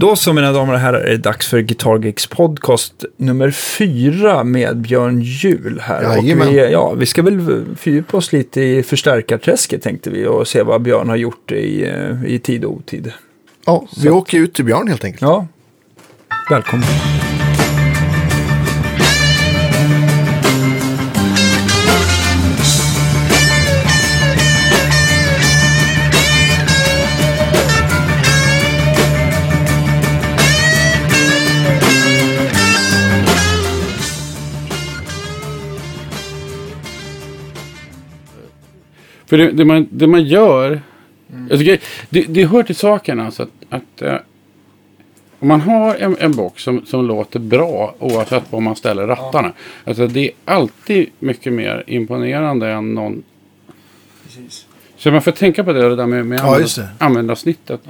Då så mina damer och herrar är det dags för Guitar Geeks podcast nummer fyra med Björn Jul här. Jajamän. och vi, ja, vi ska väl fördjupa oss lite i förstärkarträsket tänkte vi och se vad Björn har gjort i, eh, i tid och otid. Ja, vi åker ut till Björn helt enkelt. Ja, välkommen. För det, det, man, det man gör, jag tycker, det, det hör till saken alltså att, att eh, om man har en, en box som, som låter bra oavsett var man ställer rattarna. Alltså det är alltid mycket mer imponerande än någon. Så man får tänka på det, det där med, med Ja, användarsnittet.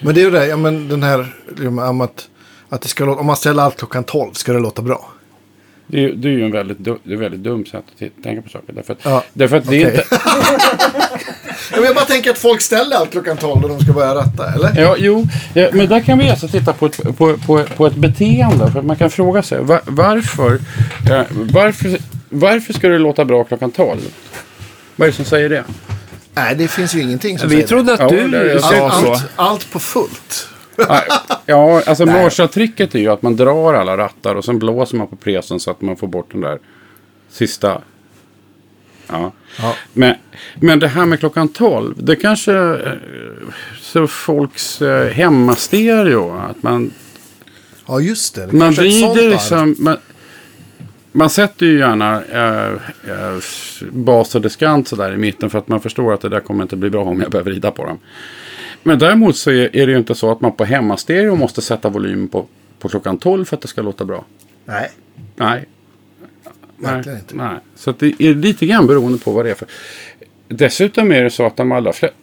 Men det är ju det, ja, men den här, liksom, om att, att det ska låta, om man ställer allt klockan 12 ska det låta bra. Det, är, det är ju en väldigt, du- det är väldigt dumt sätt att tänka på saker. Därför att, Ja, därför att det är inte... Ja, jag bara tänker att folk ställer allt klockan 12 och de ska börja ratta, eller? Ja, jo, ja, men där kan vi alltså titta på ett, på, på, på ett beteende. För att man kan fråga sig va- varför, eh, varför, varför ska det låta bra klockan 12? Vad är det som säger det? Nej, det finns ju ingenting som Vi säger trodde att Ja, du det är- sa det. så. Allt, allt på fullt. Ja, alltså Marshall-tricket är ju att man drar alla rattar och sen blåser man på presen så att man får bort den där sista. Ja. Ja. Men, men det här med klockan 12, det kanske eh, så folks eh, hemmastereo, att man Ja, just det. det Man vrider liksom... Man, man sätter ju gärna eh, eh, bas och diskant sådär i mitten för att man förstår att det där kommer inte bli bra om jag börjar vrida på dem. Men däremot så är, det ju inte så att man på hemmastereo måste sätta volym på, på klockan 12 för att det ska låta bra. Nej, Nej. nej, inte. Nej. Så det är lite grann beroende på vad det är för. Dessutom är det så att de allra flesta...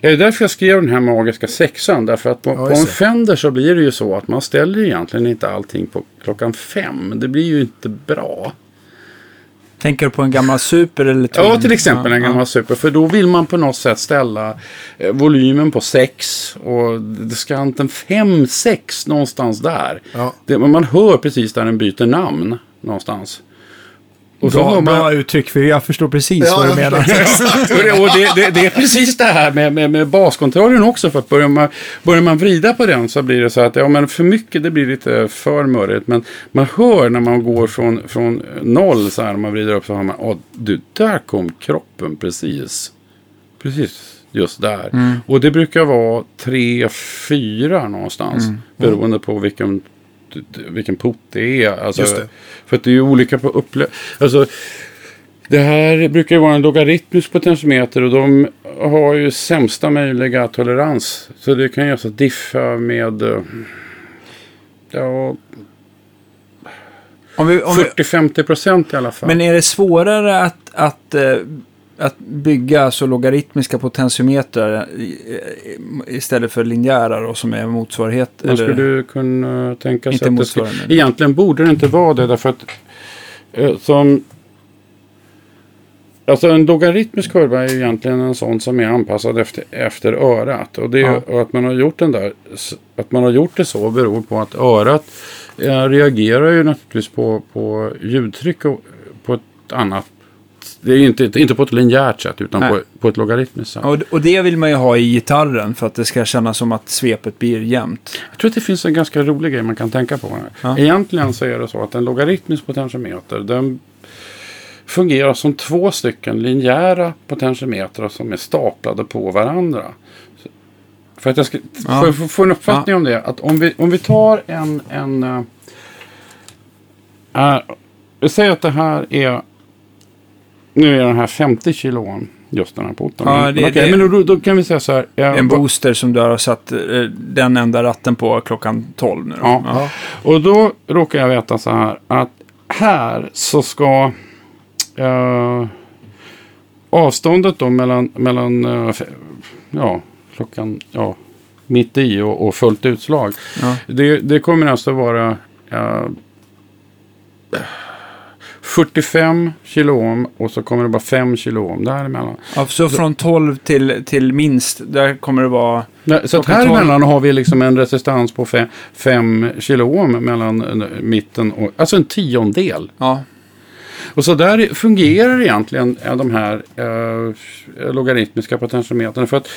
Det är därför jag skrev den här magiska sexan. Därför att på, Ja, på en det. Fender så blir det ju så att man ställer egentligen inte allting på klockan fem. Det blir ju inte bra. Tänker du på en gammal Super eller Ja, Twin? till exempel en Ja, gammal Super. För då vill man på något sätt ställa eh, volymen på 6 och diskanten 5-6 någonstans där. Ja. Det, man hör precis där den byter namn någonstans. Och så Bra, man, bra uttryck, för jag förstår precis Ja, vad du menar. och det, och det, det, det är precis det här med, med, med baskontrollen också. För att börjar man, börjar man vrida på den så blir det så att ja, men för mycket det blir lite för mörrigt. Men man hör när man går från, från noll så här när man vrider upp så hör man. Åh, du, där kom kroppen precis. Precis just där. Och det brukar vara tre, fyra någonstans. Beroende på vilken, vilken port det är. Alltså, det. För att det är ju olika på upplö... Alltså, det här brukar ju vara en logaritmisk potentiometer och de har ju sämsta möjliga tolerans. Så det kan ju alltså diffa med eh, ja, Om vi, om vi, 40-50 procent i alla fall. men är det svårare att, att, eh, att bygga så logaritmiska potentiometrar istället för linjära då, som är motsvarighet? Man eller- skulle kunna tänka sig att det motsvarande. Egentligen borde det inte vara det därför att eh, som Alltså en logaritmisk kurva är ju egentligen en sån som är anpassad efter, efter örat. Och, det, Ja. och att man har gjort den där, att man har gjort det så beror på att örat eh, reagerar ju naturligtvis på, på ljudtryck och, på ett annat det är ju inte, inte på ett linjärt sätt utan Nej. på, på ett logaritmiskt sätt. Och, och det vill man ju ha i gitarren för att det ska kännas som att svepet blir jämnt. Jag tror att det finns en ganska rolig grej man kan tänka på. Ja. Egentligen så är det så att en logaritmisk potentiometer den fungerar som två stycken linjära potentiometrar som är staplade på varandra. För att jag ska Ja. få, få, en uppfattning om det. Att om vi, om vi tar en... en uh, vi säger att det här är... Nu är den här 50 kilon. Just den här porten. Ja, Men det- okej, det- men då, då kan vi säga så här. ja, En booster som du har satt eh, den enda ratten på klockan 12 nu då. Ja. Ja. Och då råkar jag veta så här att här så ska eh, avståndet då mellan, mellan f- ja, klockan, ja, mitt i och, och fullt utslag. Ja. Det, det kommer alltså vara eh, 45 kilo ohm och så kommer det bara 5 kilo ohm däremellan. Ja, så från 12 till, till minst, där kommer det vara... Nej, Så att här emellan har vi liksom en resistans på 5 kilo ohm mellan eh, mitten och, alltså en tiondel. Ja, Och så där fungerar egentligen eh, de här eh, logaritmiska potentiometrarna. För att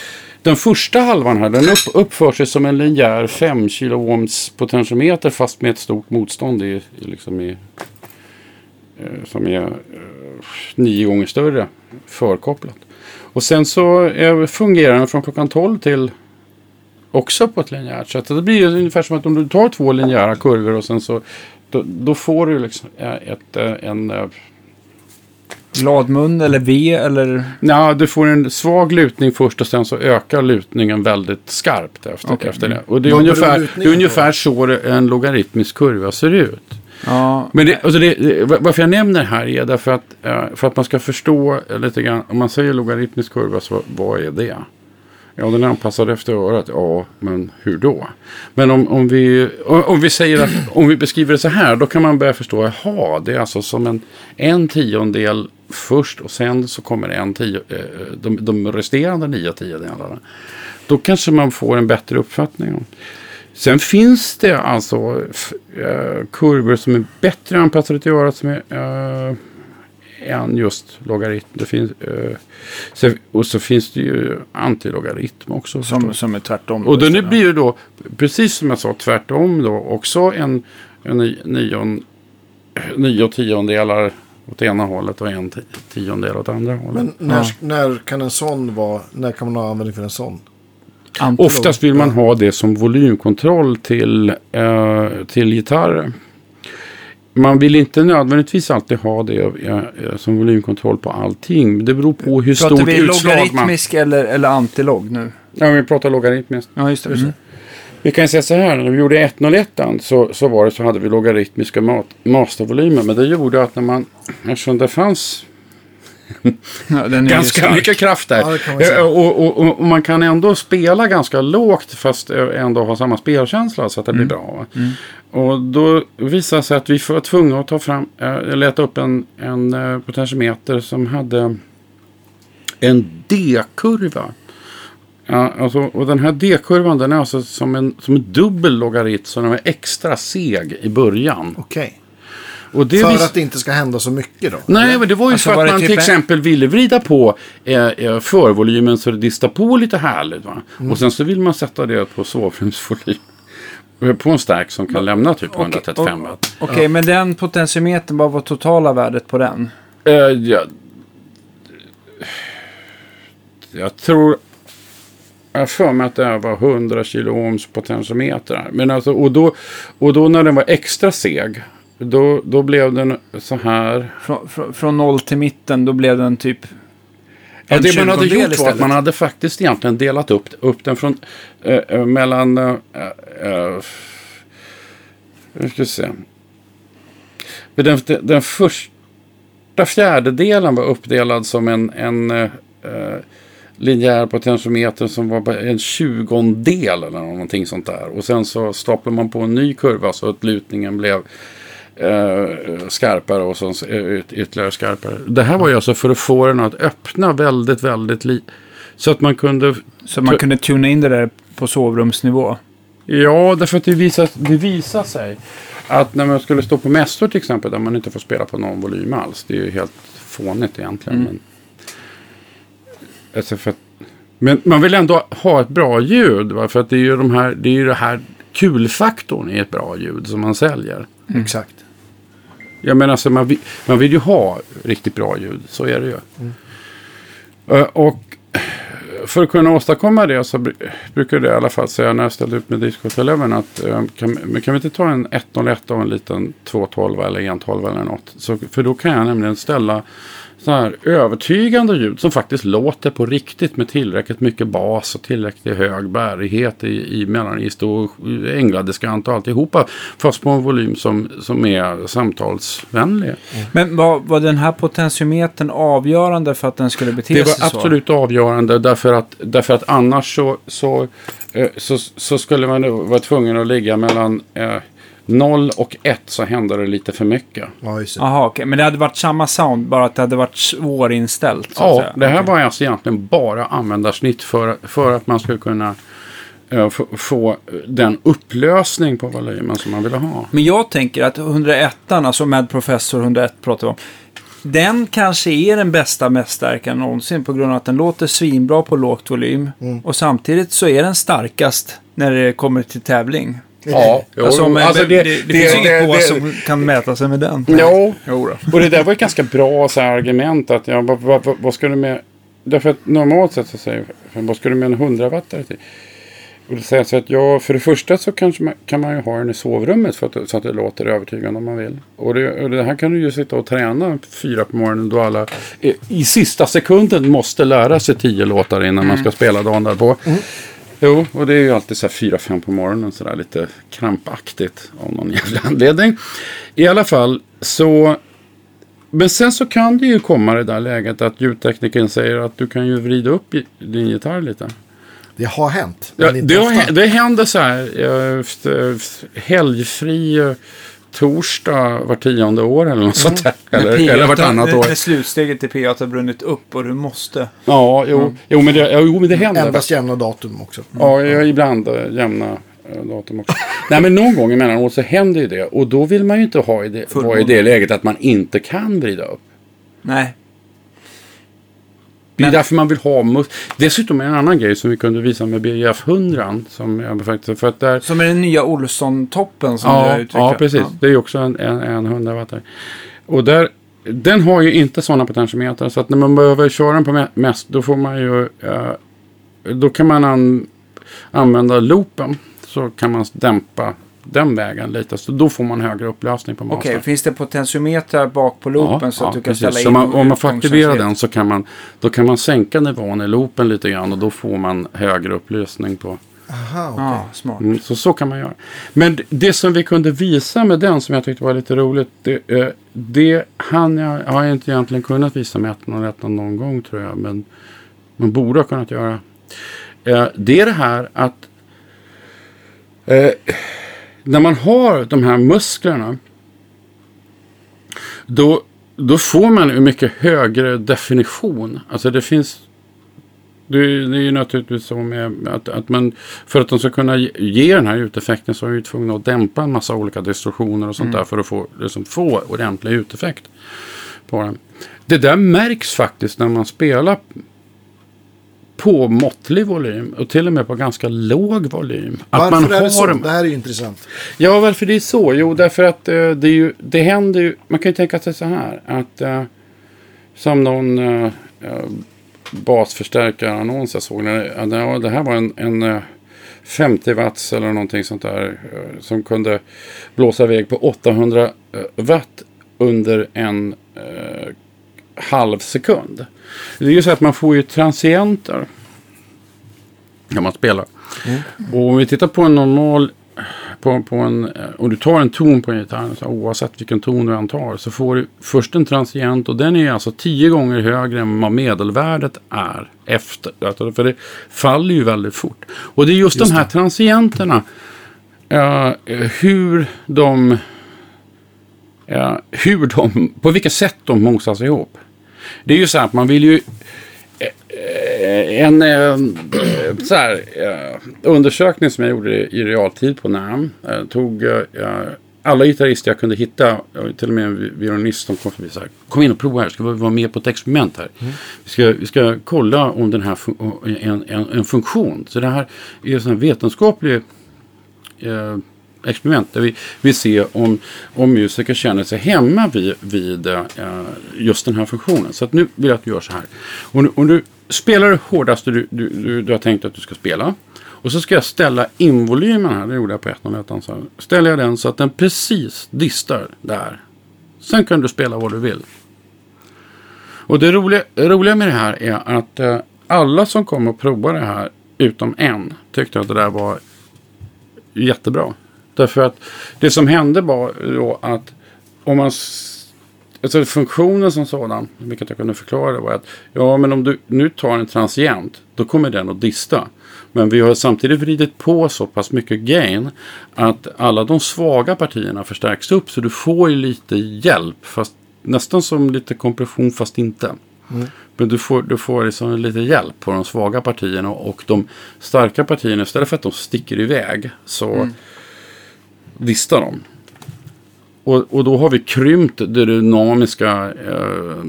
den första halvan här, den upp, uppför sig som en linjär 5 kilo ohms potentiometer fast med ett stort motstånd i, liksom i, som är eh, nio gånger större förkopplat. Och sen så eh, fungerar den från klockan 12 till också på ett linjärt sätt. Det blir ju ungefär som att om du tar två linjära kurvor och sen så då, då får du liksom eh, ett, eh, en... eh, gladmun eller V eller... Ja, du får en svag lutning först och sen så ökar lutningen väldigt skarpt efter, Okej. efter det. Och det är ungefär, det är ungefär så en logaritmisk kurva ser ut. Ja, Men det, alltså det, varför jag nämner det här är därför att, eh, för att man ska förstå lite grann. Om man säger logaritmisk kurva, så vad är det? Ja, den är anpassad efter örat. Ja, men hur då? Men om, om, vi, om, vi säger att, om vi beskriver det så här, då kan man börja förstå, jaha, det är alltså som en, en tiondel först och sen så kommer en tio, eh, de, de resterande nio tiondelarna. Då kanske man får en bättre uppfattning om. Sen finns det alltså eh, kurvor som är bättre anpassade till örat som är eh, än just logaritm. Det finns, eh, så, och så finns det ju antilogaritm också. som, förstås. som är tvärtom. Och då istället. blir det då, precis som jag sa, tvärtom då, också en, en ni- nion, nio tiondelar åt ena hållet och en ti- tiondel åt andra hållet. Men när, Ja. när kan en sån vara, när kan man ha användning för en sån? Antilog. Oftast vill man ha det som volymkontroll till, eh, till gitarrer. Man vill inte nödvändigtvis alltid ha det eh, eh, som volymkontroll på allting. Det beror på hur Pratar stort vi utslag man... logaritmisk eller, eller antilog nu? Ja, vi pratar logaritmiskt. Ja, just det. Mm. Vi kan säga så här, när vi gjorde 101 så, så var det så hade vi logaritmiska mat, mastervolymer. Men det gjorde att när man, eftersom det fanns Ja, den är ju ganska mycket kraft där. Ja. Eh, och, och, och, och man kan ändå spela ganska lågt fast eh, ändå ha samma spelkänsla så att det blir bra. va? Och då visade det sig att vi var tvungna att ta fram, äh, leta upp en, en uh, potentiometer som hade en D-kurva. Ja, alltså, och den här D-kurvan den är alltså som en, som en dubbel logarit så den är extra seg i början. Okej. Det För vis- att det inte ska hända så mycket då? Nej, men det var ju Alltså, för att man typ till en- exempel ville vrida på eh, eh, förvolymen så det distar på lite härligt. Va? Mm. Och sen så vill man sätta det på sovrumsvolym. Eh, På en stark som kan lämna typ 135 watt. Okej, men den potentiometern, vad var totala värdet på den? Eh, ja, jag tror... Jag har för mig att det här var 100 kilo ohms potentiometer. Men alltså, och, då, och då när den var extra seg. Då, då blev den så här. Från, från, från noll till mitten, då blev den typ... Ja, det man hade gjort var att man hade faktiskt egentligen delat upp, upp den från eh, eh, mellan... Uh, nu ska vi se. Den, den, den första fjärdedelen var uppdelad som en, en uh, linjär potentiometer som var en tjugondel eller någonting sånt där. Och sen så staplade man på en ny kurva så att lutningen blev eh, skarpare och sen eh, yt- ytterligare skarpare. Det här var ju alltså för att få den att öppna väldigt, väldigt lite. Så att man kunde... Så man kunde tuna in det där på sovrumsnivå. Ja, därför att det visar, det visar sig att när man skulle stå på mässor till exempel där man inte får spela på någon volym alls. Det är ju helt fånigt egentligen. Men, alltså för att, men man vill ändå ha ett bra ljud. Va? För att det är ju de här, det är ju det här kulfaktorn i ett bra ljud som man säljer. Exakt. Jag menar, alltså, man, vill, man vill ju ha riktigt bra ljud. Så är det ju. Eh, Och för att kunna åstadkomma det så br- brukar det i alla fall säga när jag ställde ut med Disco 11 att eh, kan, kan vi inte ta en 101 och en liten 212 eller 112 eller något. Så, för då kan jag nämligen ställa så här övertygande ljud som faktiskt låter på riktigt med tillräckligt mycket bas och tillräckligt hög bärighet i, i mellanregister och ängladiskant och alltihopa. Fast på en volym som, som är samtalsvänlig. Men var, var den här potentiometern avgörande för att den skulle bete Det sig var så? absolut avgörande därför att, därför att annars så, så, eh, så, så skulle man vara tvungen att ligga mellan, eh, 0 och 1 så hände det lite för mycket. Ja, just det. Jaha, okej. Men det hade varit samma sound, bara att det hade varit svårinställt. Så att Ja, säga. det här Okej. var alltså egentligen bara användarsnitt för, för att man skulle kunna eh, få, den upplösning på volymen som man ville ha. Men jag tänker att 101, alltså Mad Professor 101 pratar vi om. Den kanske är den bästa mästverkan någonsin på grund av att den låter svinbra på lågt volym. Mm. Och samtidigt så är den starkast när det kommer till tävling. Ja, alltså, om, alltså det, det, det, finns inget bås som kan mäta sig med den. Jo, Jo och det där var ett ganska bra så här, argument att ja, vad, vad, vad, ska du med... Därför att normalt sett så säger jag, vad ska du med en 100 wattare till? Och det sägs att ja, för det första så kanske man, kan man ju ha den i sovrummet för att, så att det låter övertygande om man vill. Och det, och det här kan du ju sitta och träna fyra på morgonen då alla i, i sista sekunden måste lära sig tio låtar innan man ska spela dagen därpå. Jo, och det är ju alltid så här fyra, fem på morgonen sådär lite krampaktigt av någon jävla anledning. I alla fall så men sen så kan det ju komma det där läget att ljudteknikern säger att du kan ju vrida upp din gitarr lite. Det har hänt. Ja, det, har, det händer så här eh, helgfri eh, torsdag var tionde år eller något sånt där. Eller, P8 eller vartannat år. När slutsteget till P8 har brunnit upp och du måste. Ja, jo, jo, men det, jo, men det händer. Endast jämna datum också. Ja, ja, ibland äh, jämna äh, datum också. Nej, men någon gång emellanåt så händer ju det. Och då vill man ju inte ha i det, vara i det läget att man inte kan vrida upp. Nej. Det är Men- därför man vill ha mus- Dessutom en annan grej som vi kunde visa med BGF 100. Som jag faktiskt, för att där, Som är den nya Olsson-toppen som du ja, har uttryckt. ja, precis. Ja. Det är också en, en, en 100 wattare. Och där, den har ju inte sådana potentiometrar. Så att när man behöver köra den på me- mest, då får man ju... eh, då kan man an, använda loopen. Så kan man dämpa den vägen lite. Så då får man högre upplösning på Okej, mastern. finns det potentiometrar bak på loopen så att du kan precis. ställa Så in man, om man får aktivera den så kan man, då kan man sänka nivån i loopen lite grann och då får man högre upplösning på. Aha, okej. Ja, smart. Mm, så så kan man göra. Men det som vi kunde visa med den som jag tyckte var lite roligt. Det, eh, det han jag, har jag inte egentligen kunnat visa med ettan och ettan någon gång tror jag. Men man borde ha kunnat göra. Eh, det är det här att eh, när man har de här musklerna. Då, då får man en mycket högre definition. Alltså det finns det, är- det är ju naturligtvis så med att, att man för att de ska kunna ge- den här uteffekten så är vi tvungna att dämpa en massa olika distorsioner och sånt där för att få, liksom, få ordentlig uteffekt på den. Det där märks faktiskt när man spelar på måttlig volym och till och med på ganska låg volym. Att Varför man är det har så? Det här är ju intressant. Ja, varför det är så? Jo, därför att eh, det, är ju, det händer ju. Man kan ju tänka sig så här. Att eh, som någon eh, eh, basförstärkarannons jag såg. När, ja, det, här var en, en eh, 50 watts eller någonting sånt där. eh, som kunde blåsa iväg på 800 eh, watt under en eh, halv sekund. Det är ju så att man får ju transienter. När man spelar. Och om vi tittar på en normal på, på en, eh, om du tar en ton på en gitarr, så oavsett vilken ton du än tar, så får du först en transient och den är alltså tio gånger högre än vad medelvärdet är efter. Alltså, För det faller ju väldigt fort. Och det är just, Just de här det. transienterna, eh, hur de, eh, hur de, på vilket sätt de mosas ihop. Det är ju så här att man vill ju Eh, en eh, så här, eh, undersökning som jag gjorde i realtid på NAM. Eh, tog eh, alla gitarrister jag kunde hitta, eh, till och med en vi- violinist som kom förbi så här. Kom in och prova här, ska vi vara med på ett experiment här. Vi, ska, vi ska kolla om den här en, en, en funktion. Så det här är en sån här vetenskaplig eh, experiment där vi vill se om, om musiker känner sig hemma vid, vid eh, just den här funktionen. Så att nu vill jag att du gör så här. Om du, om du spelar det hårdaste du, du, du, du har tänkt att du ska spela. Och så ska jag ställa in volymen här. Det gjorde jag på 101. Så ställer jag den så att den precis distar där. Sen kan du spela vad du vill. Och det roliga, roliga med det här är att eh, alla som kom och provade det här utom en tyckte att det där var jättebra. Därför att det som hände var då att om man alltså funktionen som sådan, vilket jag kunde förklara var att ja men om du nu tar en transient då kommer den att dista. Men vi har samtidigt vridit på så pass mycket gain att alla de svaga partierna förstärks upp så du får ju lite hjälp. Fast nästan som lite kompression fast inte. Men du får, du får liksom lite hjälp på de svaga partierna och de starka partierna istället för att de sticker iväg så distar de. Och, och då har vi krympt det dynamiska eh,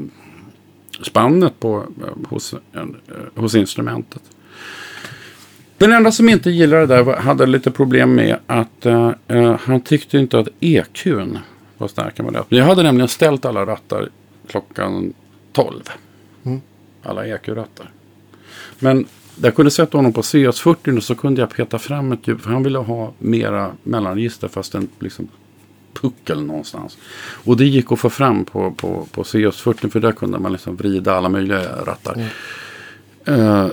spannet på, eh, hos, eh, hos instrumentet. Den enda som inte gillade det där var, hade lite problem med att eh, eh, han tyckte inte att EQn var starka med det. Jag hade nämligen ställt alla rattar klockan 12. Alla EQ-rattar. Men jag kunde sätta honom på CS40 och så kunde jag peta fram ett ljud. För han ville ha mera mellanregister fast en liksom puckel någonstans. Och det gick att få fram på, på, på CS40 för där kunde man liksom vrida alla möjliga rattar. Eh,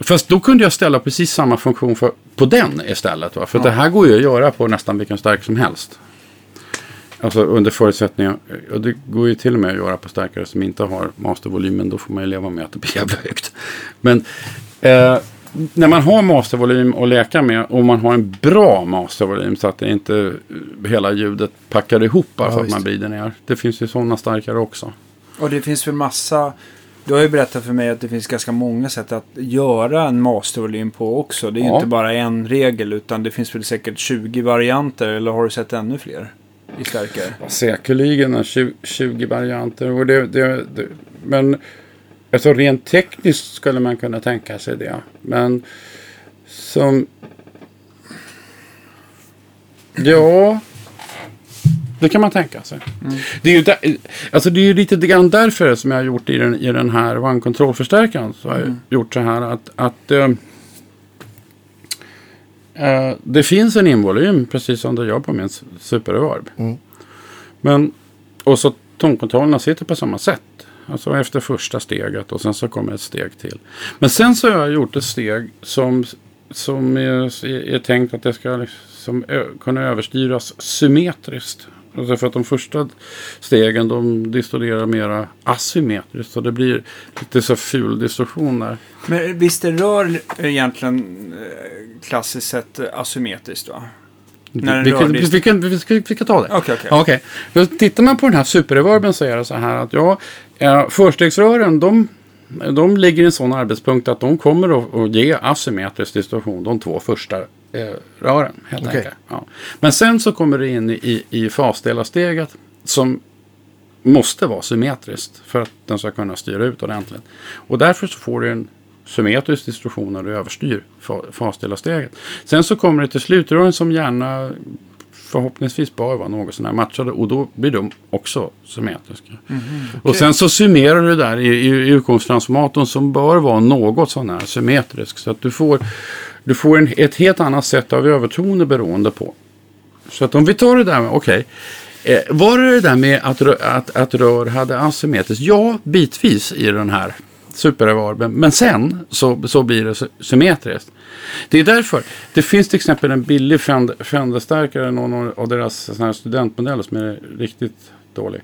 fast då kunde jag ställa precis samma funktion för, på den istället. Va? För det här går ju att göra på nästan vilken stark som helst. Alltså under förutsättningar. Och det går ju till och med att göra på starkare som inte har mastervolymen. Då får man ju leva med att det blir jävla högt. Men eh, när man har mastervolym att leka med och man har en bra mastervolym så att det inte hela ljudet packar ihop bara Ja, för att man vrider ner. Det finns ju sådana starkare också. Och det finns väl massa... Du har ju berättat för mig att det finns ganska många sätt att göra en mastervolym på också. Det är ju Ja. inte bara en regel utan det finns väl säkert 20 varianter. Eller har du sett ännu fler? I stärkare. Säkerligen en 20, 20 varianter. Och det, det, det, men alltså rent tekniskt skulle man kunna tänka sig det. Men som... Ja, det kan man tänka sig. Det är ju där, alltså det är ju lite grann därför som jag har gjort i den, i den här One Control-förstärkaren. Så har jag gjort så här att, att eh, det finns en involym precis som det gör på min s- superreverb. Men, och så tonkontrollerna sitter på samma sätt. Alltså efter första steget och sen så kommer ett steg till. Men sen så har jag gjort ett steg som, som är, är tänkt att det ska liksom ö, kunna överstyras symmetriskt. Alltså för att de första stegen de distorderar mera asymmetriskt. Så det blir lite så ful distorsion där. Men visst det rör egentligen eh, klassiskt sett asymmetriskt va? När vi, kan, dist- vi, kan, vi, ska, vi kan ta det. Okej. Ja, Okej. Då Tittar man på den här superreverben så är det så här att ja, eh, förstegsrören de, de ligger i en sån arbetspunkt att de kommer att, att ge asymmetrisk distorsion de två första eh, rören. Helt enkelt. Ja. Men sen så kommer det in i, i fasdelarsteget som måste vara symmetriskt för att den ska kunna styra ut ordentligt. Och därför så får du en symmetrisk distorsion när du överstyr fa- fasdelarsteget. Sen så kommer det till slutrören som gärna förhoppningsvis bör vara något sådär matchade och då blir de också symmetriska. Och sen så summerar du där i, i, i utgångstransformatorn som bör vara något sån här symmetrisk. Så att du får, du får en, ett helt annat sätt av övertoner beroende på. Så att om vi tar det där med, okej. Eh, var det det där med att, att, att rör hade asymmetriskt? Ja, bitvis i den här superreverben. Men sen så, så blir det sy- symmetriskt. Det är därför. Det finns till exempel en billig Fender- Fender-stärkare, någon av deras studentmodeller som är riktigt dålig.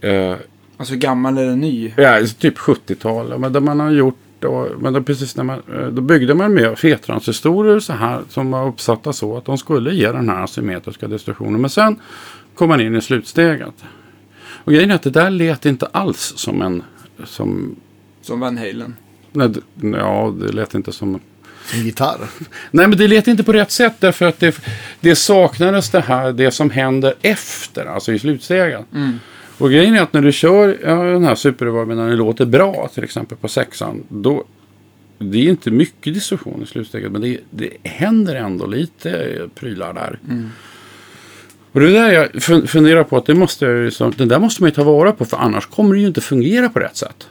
Eh, Alltså gammal eller ny? Ja, typ 70-tal. Men där man har gjort då, men då, precis när man, eh, då byggde man med fetransistorer så här som var uppsatta så att de skulle ge den här asymmetriska distorsionen. Men sen kom man in i slutsteget. Och grejen är att det där lät inte alls som en... Som, Som Van Halen. nej, d- ja, det lät inte som... Som gitarr. Nej, men det lät inte på rätt sätt därför att det, det saknades det här, det som händer efter, alltså i slutstegen. Och grejen är att när du kör ja, den här superreverben när det låter bra, till exempel på sexan, då det är inte mycket distorsion i slutsteget, men det, det händer ändå lite prylar där. Och det är där jag fun- funderar på att det måste, jag liksom, det där måste man ju ta vara på, för annars kommer det ju inte fungera på rätt sätt.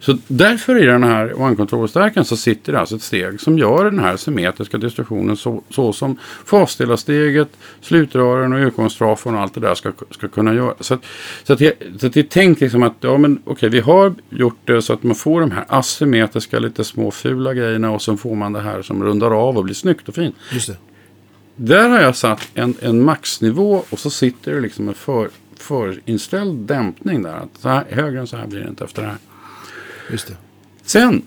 Så därför i den här One Control-stärkan så sitter det alltså ett steg som gör den här symmetriska distorsionen så, så som fasdelarsteget, slutrören och utgångstrafon och allt det där ska, ska kunna göra. Så, att, så, att det, så att det är tänkt liksom att ja, men, okej, vi har gjort det så att man får de här asymmetriska, lite små fula grejerna och så får man det här som rundar av och blir snyggt och fint. Där har jag satt en, en maxnivå och så sitter det liksom en för, förinställd dämpning där. Att så här, högre än så här blir det inte efter det här. Just det. Sen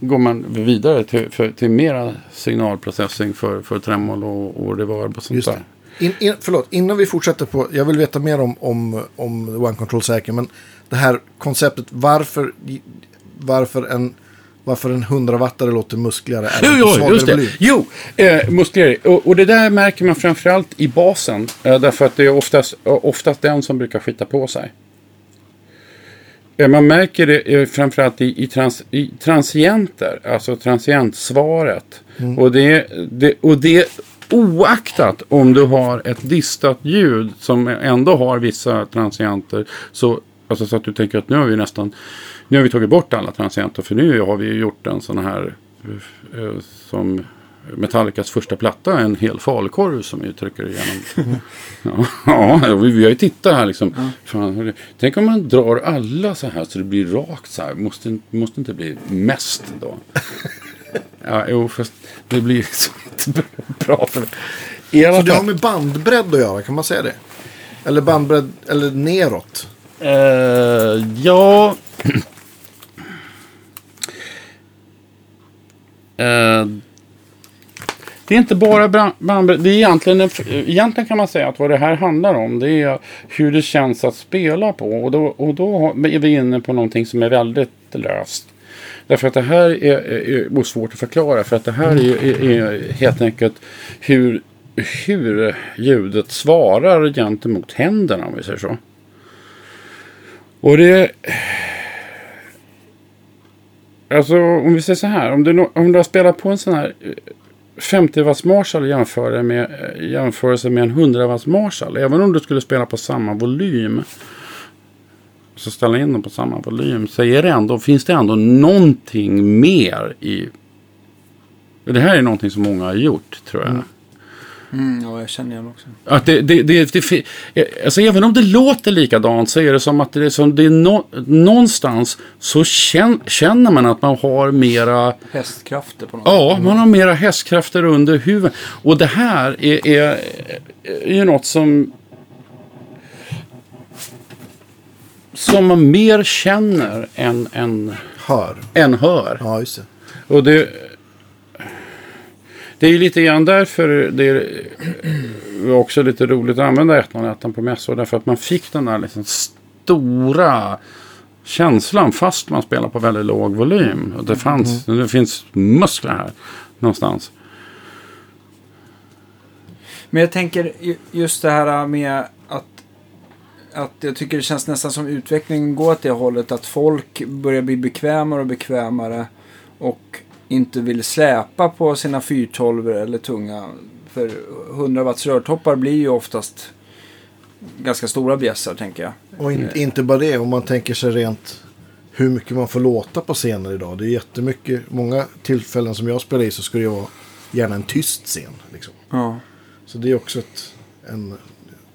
går man vidare till, för, till mera signalprocessing för, för tremolo och, och reverb och sånt Just där. det. In, in, förlåt, innan vi fortsätter på, jag vill veta mer om, om, om One Control säker, men det här konceptet, varför, varför en, varför en 100-wattare låter muskligare Jo, på jo, svagare just det. volym? Jo, eh, muskler. Och, och det där märker man framförallt i basen. Eh, därför att det är oftast, eh, oftast den som brukar skita på sig. Eh, man märker det eh, framförallt i, i, trans, i transienter, alltså transientsvaret. Och, det, det, och det oaktat om du har ett distat ljud som ändå har vissa transienter. Så, alltså så att du tänker att nu har vi nästan nu har vi tagit bort alla transienter för nu har vi gjort en sån här eh, som Metallicas första platta, en hel falkorv som vi trycker igenom. Ja, ja vi, vi har ju tittat här liksom. Fan, hörru, tänk om man drar alla så här så det blir rakt så här. Måste, måste inte bli mest då? Ja, jo, fast det blir liksom inte bra för alla Så det har med bandbredd att göra, kan man säga det? Eller bandbredd, eller neråt? Eh, ja. Eh, det är inte bara bra- bandbredd. Det är egentligen, en, egentligen kan man säga att vad det här handlar om det är hur det känns att spela på. Och då, och då är vi inne på någonting som är väldigt löst. Därför att det här är, är, är svårt att förklara. För att det här är, är, är helt enkelt hur, hur ljudet svarar gentemot händerna om vi säger så. Och det... Alltså om vi säger så här. Om du, om du har spelat på en sån här eh, 50 watts Marshall jämför med, jämförelse med en 100 watts Marshall. Även om du skulle spela på samma volym. Så ställa in dem på samma volym. Så är det ändå, finns det ändå någonting mer i... Det här är någonting som många har gjort tror jag. Mm, ja, jag känner igen också. Att det, det, det, det, alltså även om det låter likadant så är det som att det är, som det är nå- någonstans så känn, känner man att man har mera, Hästkrafter på något ja, man har mera hästkrafter under huvudet. Och det här är, är, är ju något som som man mer känner än, än, Hör. än hör. Ja, just det. Och det, det är ju lite grann därför det är också lite roligt att använda 101 på mässor. Därför att man fick den där liksom stora känslan fast man spelar på väldigt låg volym. Och det, fanns, det finns muskler här någonstans. Men jag tänker ju- just det här med att, att jag tycker det känns nästan som utvecklingen går åt det hållet. Att folk börjar bli bekvämare och bekvämare. Och inte vill släpa på sina 412 eller tunga. För 100 watts rörtoppar blir ju oftast ganska stora bjässar tänker jag. Och in, inte bara det, om man tänker sig rent hur mycket man får låta på scener idag. Det är jättemycket, många tillfällen som jag spelar i så skulle det vara gärna en tyst scen. Liksom. Ja. Så det är också ett, en,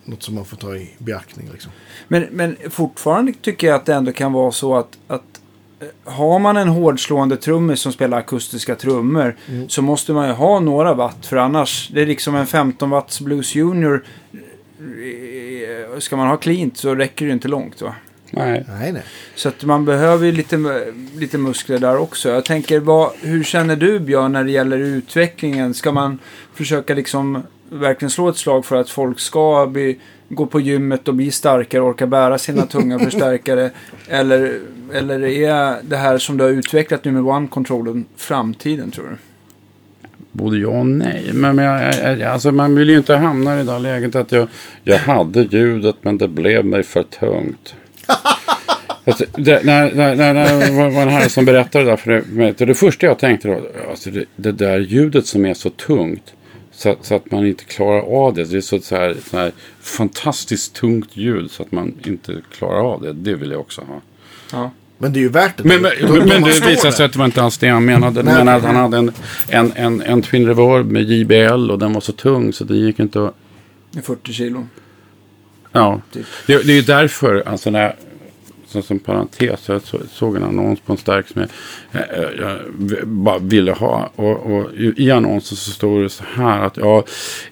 något som man får ta i beaktning. Liksom. Men, men fortfarande tycker jag att det ändå kan vara så att, att har man en hårdslående trummis som spelar akustiska trummor så måste man ju ha några watt för annars, det är liksom en 15 watts Blues Junior. eh, Ska man ha cleant så räcker det inte långt va? Nej. Nej, nej. Så att man behöver ju lite, lite muskler där också. Jag tänker, vad, hur känner du Björn när det gäller utvecklingen? Ska man försöka liksom verkligen slå ett slag för att folk ska bli, gå på gymmet och bli starkare och orka bära sina tunga förstärkare? Eller, eller är det här som du har utvecklat nu med One-controllen framtiden tror du? Både ja och nej. Men, men jag, jag, alltså man vill ju inte hamna i det där läget att jag, jag hade ljudet men det blev mig för tungt. Alltså, det, när, när, när, när var var en herre som berättade det där för mig. Det, det första jag tänkte då, alltså det, det där ljudet som är så tungt. Så, att- så att man inte klarar av det. Det är så, så, här, så här fantastiskt tungt ljud så att man inte klarar av det. Det vill jag också ha. Ja. Men det är ju värt det. Men, men, men man det visade sig att det var inte alls det han menade. Nej. Han menade att han hade en, en, en, en Twin Reverb med JBL och den var så tung så det gick inte att... I 40 kilo. Ja, Typ. det, det är ju därför, alltså när som, som parentes, jag såg en annons på en stark som jag, eh, jag, jag bara ville ha. Och, och i annonsen så står det så här att ja,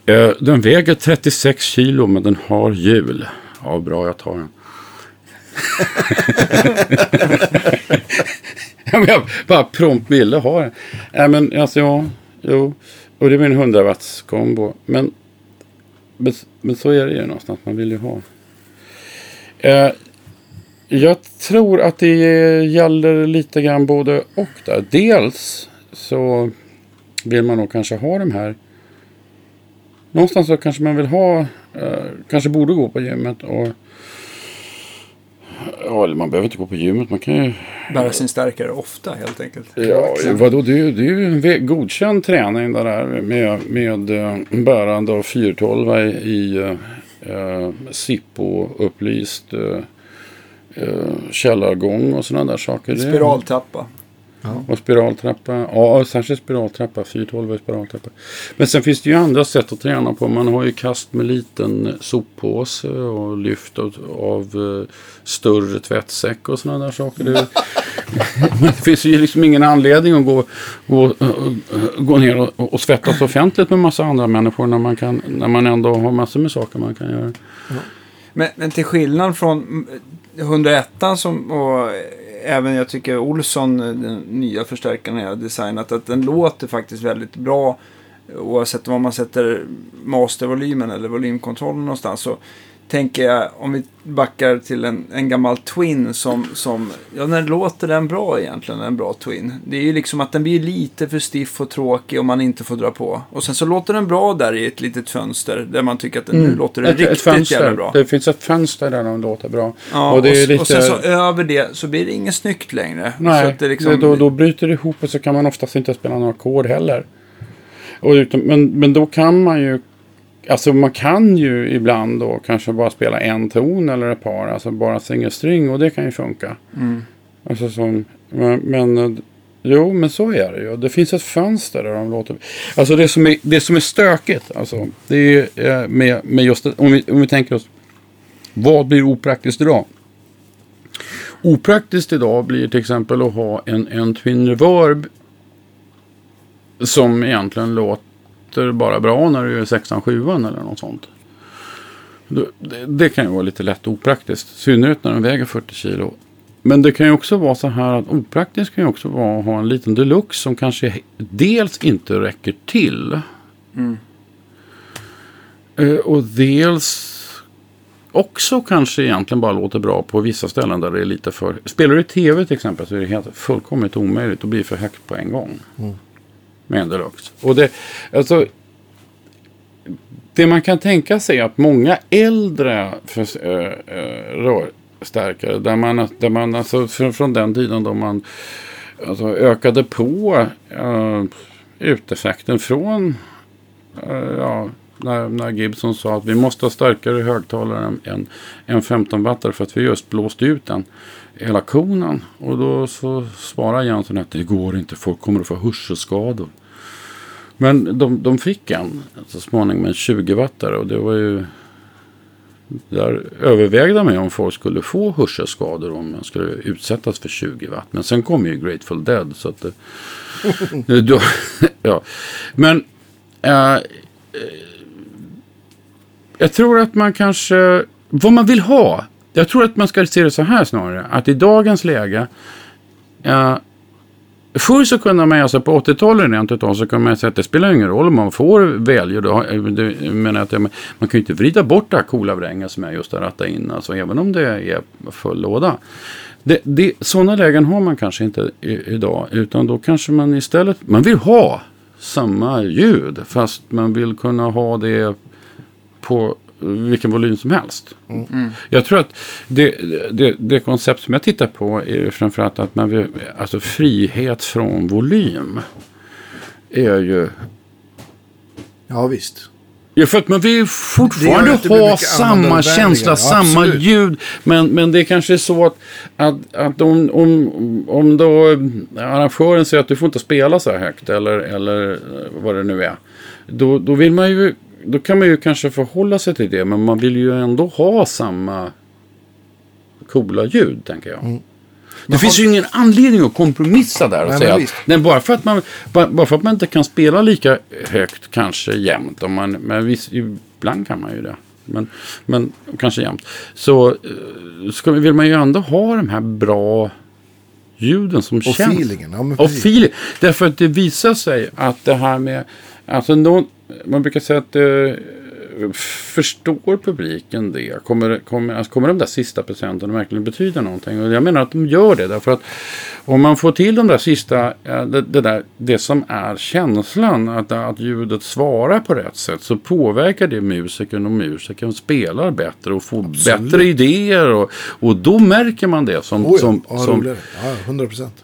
eh, den väger 36 kilo men den har hjul. Ja, bra, jag tar den. Jag bara prompt ville ha den. Nej, men alltså ja, jo. Och det är min 100 watts kombo. Men, men, men så är det ju någonstans. Man vill ju ha. Eh, jag tror att det gäller lite grann både och där. Dels så vill man nog kanske ha de här. Någonstans så kanske man vill ha, eh, kanske borde gå på gymmet och Ja, eller man behöver inte gå på gymmet. Man kan ju... Bära sin stärkare ofta helt enkelt. Ja, vadå? Det är ju, det är ju en godkänd träning det där med, med eh, bärande av 412 i, i eh, Sippo-upplyst eh, eh, källargång och sådana där saker. Spiraltrappa. Och spiraltrappa. Ja, särskilt spiraltrappa. 412 är spiraltrappa. Men sen finns det ju andra sätt att träna på. Man har ju kast med liten soppåse och lyft av, av eh, större tvättsäck och sådana där saker. Det, det finns ju liksom ingen anledning att gå, gå, eh, gå ner och, och svettas offentligt med massa andra människor när man, kan, när man ändå har massor med saker man kan göra. Men, men till skillnad från 101 som, och även jag tycker Olsson, den nya förstärkaren jag har designat, att den låter faktiskt väldigt bra. Oavsett var man sätter mastervolymen eller volymkontrollen någonstans. Så tänker jag, om vi backar till en, en gammal Twin som, som, ja när låter den bra egentligen, en bra Twin? Det är ju liksom att den blir lite för stiff och tråkig om man inte får dra på. Och sen så låter den bra där i ett litet fönster där man tycker att den, nu låter den Mm. Ett- ett riktigt fönster. jävla bra. Det finns ett fönster där de låter bra. Ja, och och, det är s- lite... och sen så över det så blir det inget snyggt längre. Nej, det liksom, då, då bryter det ihop och så kan man oftast inte spela några ackord heller. Och utan, men, men då kan man ju, alltså man kan ju ibland då kanske bara spela en ton eller ett par, alltså bara single string och det kan ju funka. Mm. Alltså som, men, men jo men så är det ju. Det finns ett fönster där de låter, alltså det som är, det som är stökigt, alltså det är eh, med, med just om vi, om vi tänker oss, vad blir opraktiskt idag? Opraktiskt idag blir till exempel att ha en, en Twin Reverb som egentligen låter bara bra när du är sexan, sjuan eller något sånt. Det, det kan ju vara lite lätt opraktiskt, i synnerhet när den väger 40 kilo. Men det kan ju också vara så här att opraktiskt kan ju också vara att ha en liten deluxe som kanske dels inte räcker till. Mm. Och dels också kanske egentligen bara låter bra på vissa ställen där det är lite för... Spelar du i tv till exempel så är det helt fullkomligt omöjligt att bli för högt på en gång. Mm. Med en deluxe. Och det, alltså, det man kan tänka sig är att många äldre för, eh, eh, äh, rörstärkare, där man, där man alltså från, från den tiden då man alltså, ökade på eh, äh, uteffekten från äh, ja, när, när Gibson sa att vi måste ha starkare högtalare än, än, än 15 wattare för att vi just blåste ut den hela konen. Och då så svarar Jansson att det går inte, folk kommer att få hörselskador. Men de, de fick en så småningom med 20 wattare och det var ju där övervägde man om folk skulle få hörselskador om man skulle utsättas för 20 watt. Men sen kom ju Grateful Dead. Så att det, då, ja. Men eh, jag tror att man kanske, vad man vill ha. Jag tror att man ska se det så här snarare. Att i dagens läge. Eh, förr så kunde man, alltså på 80-talet rent utav så kunde man säga att det spelar ingen roll om man får väljer. Då, det, att man kan ju inte vrida bort det här coola vrängen som är just att ratta in. Alltså även om det är full låda. Det, det, sådana lägen har man kanske inte i, idag. Utan då kanske man istället, man vill ha samma ljud. Fast man vill kunna ha det på vilken volym som helst. Mm. Jag tror att det, det, det koncept som jag tittar på är framförallt att man vill, alltså frihet från volym. Är ju, Ja, visst. ja för att man vill fortfarande ha samma känsla, Ja, samma absolut. ljud. Men, men det kanske är så att, att, att om, om, om då arrangören säger att du får inte spela så här högt eller, eller vad det nu är. Då, då vill man ju då kan man ju kanske förhålla sig till det. Men man vill ju ändå ha samma coola ljud, tänker jag. Mm. Det finns ju ingen anledning att kompromissa där och Nej, säga men att bara, för att man, bara, bara för att man inte kan spela lika högt kanske jämt. Om man, men visst, ibland kan man ju det. Men, men kanske jämt. Så eh, ska, vill man ju ändå ha de här bra ljuden som Och känns. feelingen. Ja, Och precis. feeling. Därför att det visar sig att det här med... Alltså någon, man brukar säga att eh, förstår publiken det? Kommer, kommer, alltså kommer de där sista procenten verkligen betyda någonting? Och jag menar att de gör det. Därför att om man får till de där sista, eh, det, det, där, det som är känslan, att, att ljudet svarar på rätt sätt, så påverkar det musikern och musikern spelar bättre och får Absolut. bättre idéer. Och, och då märker man det som... Oh, ja. som, ja, som roligare. Ja, 100 procent.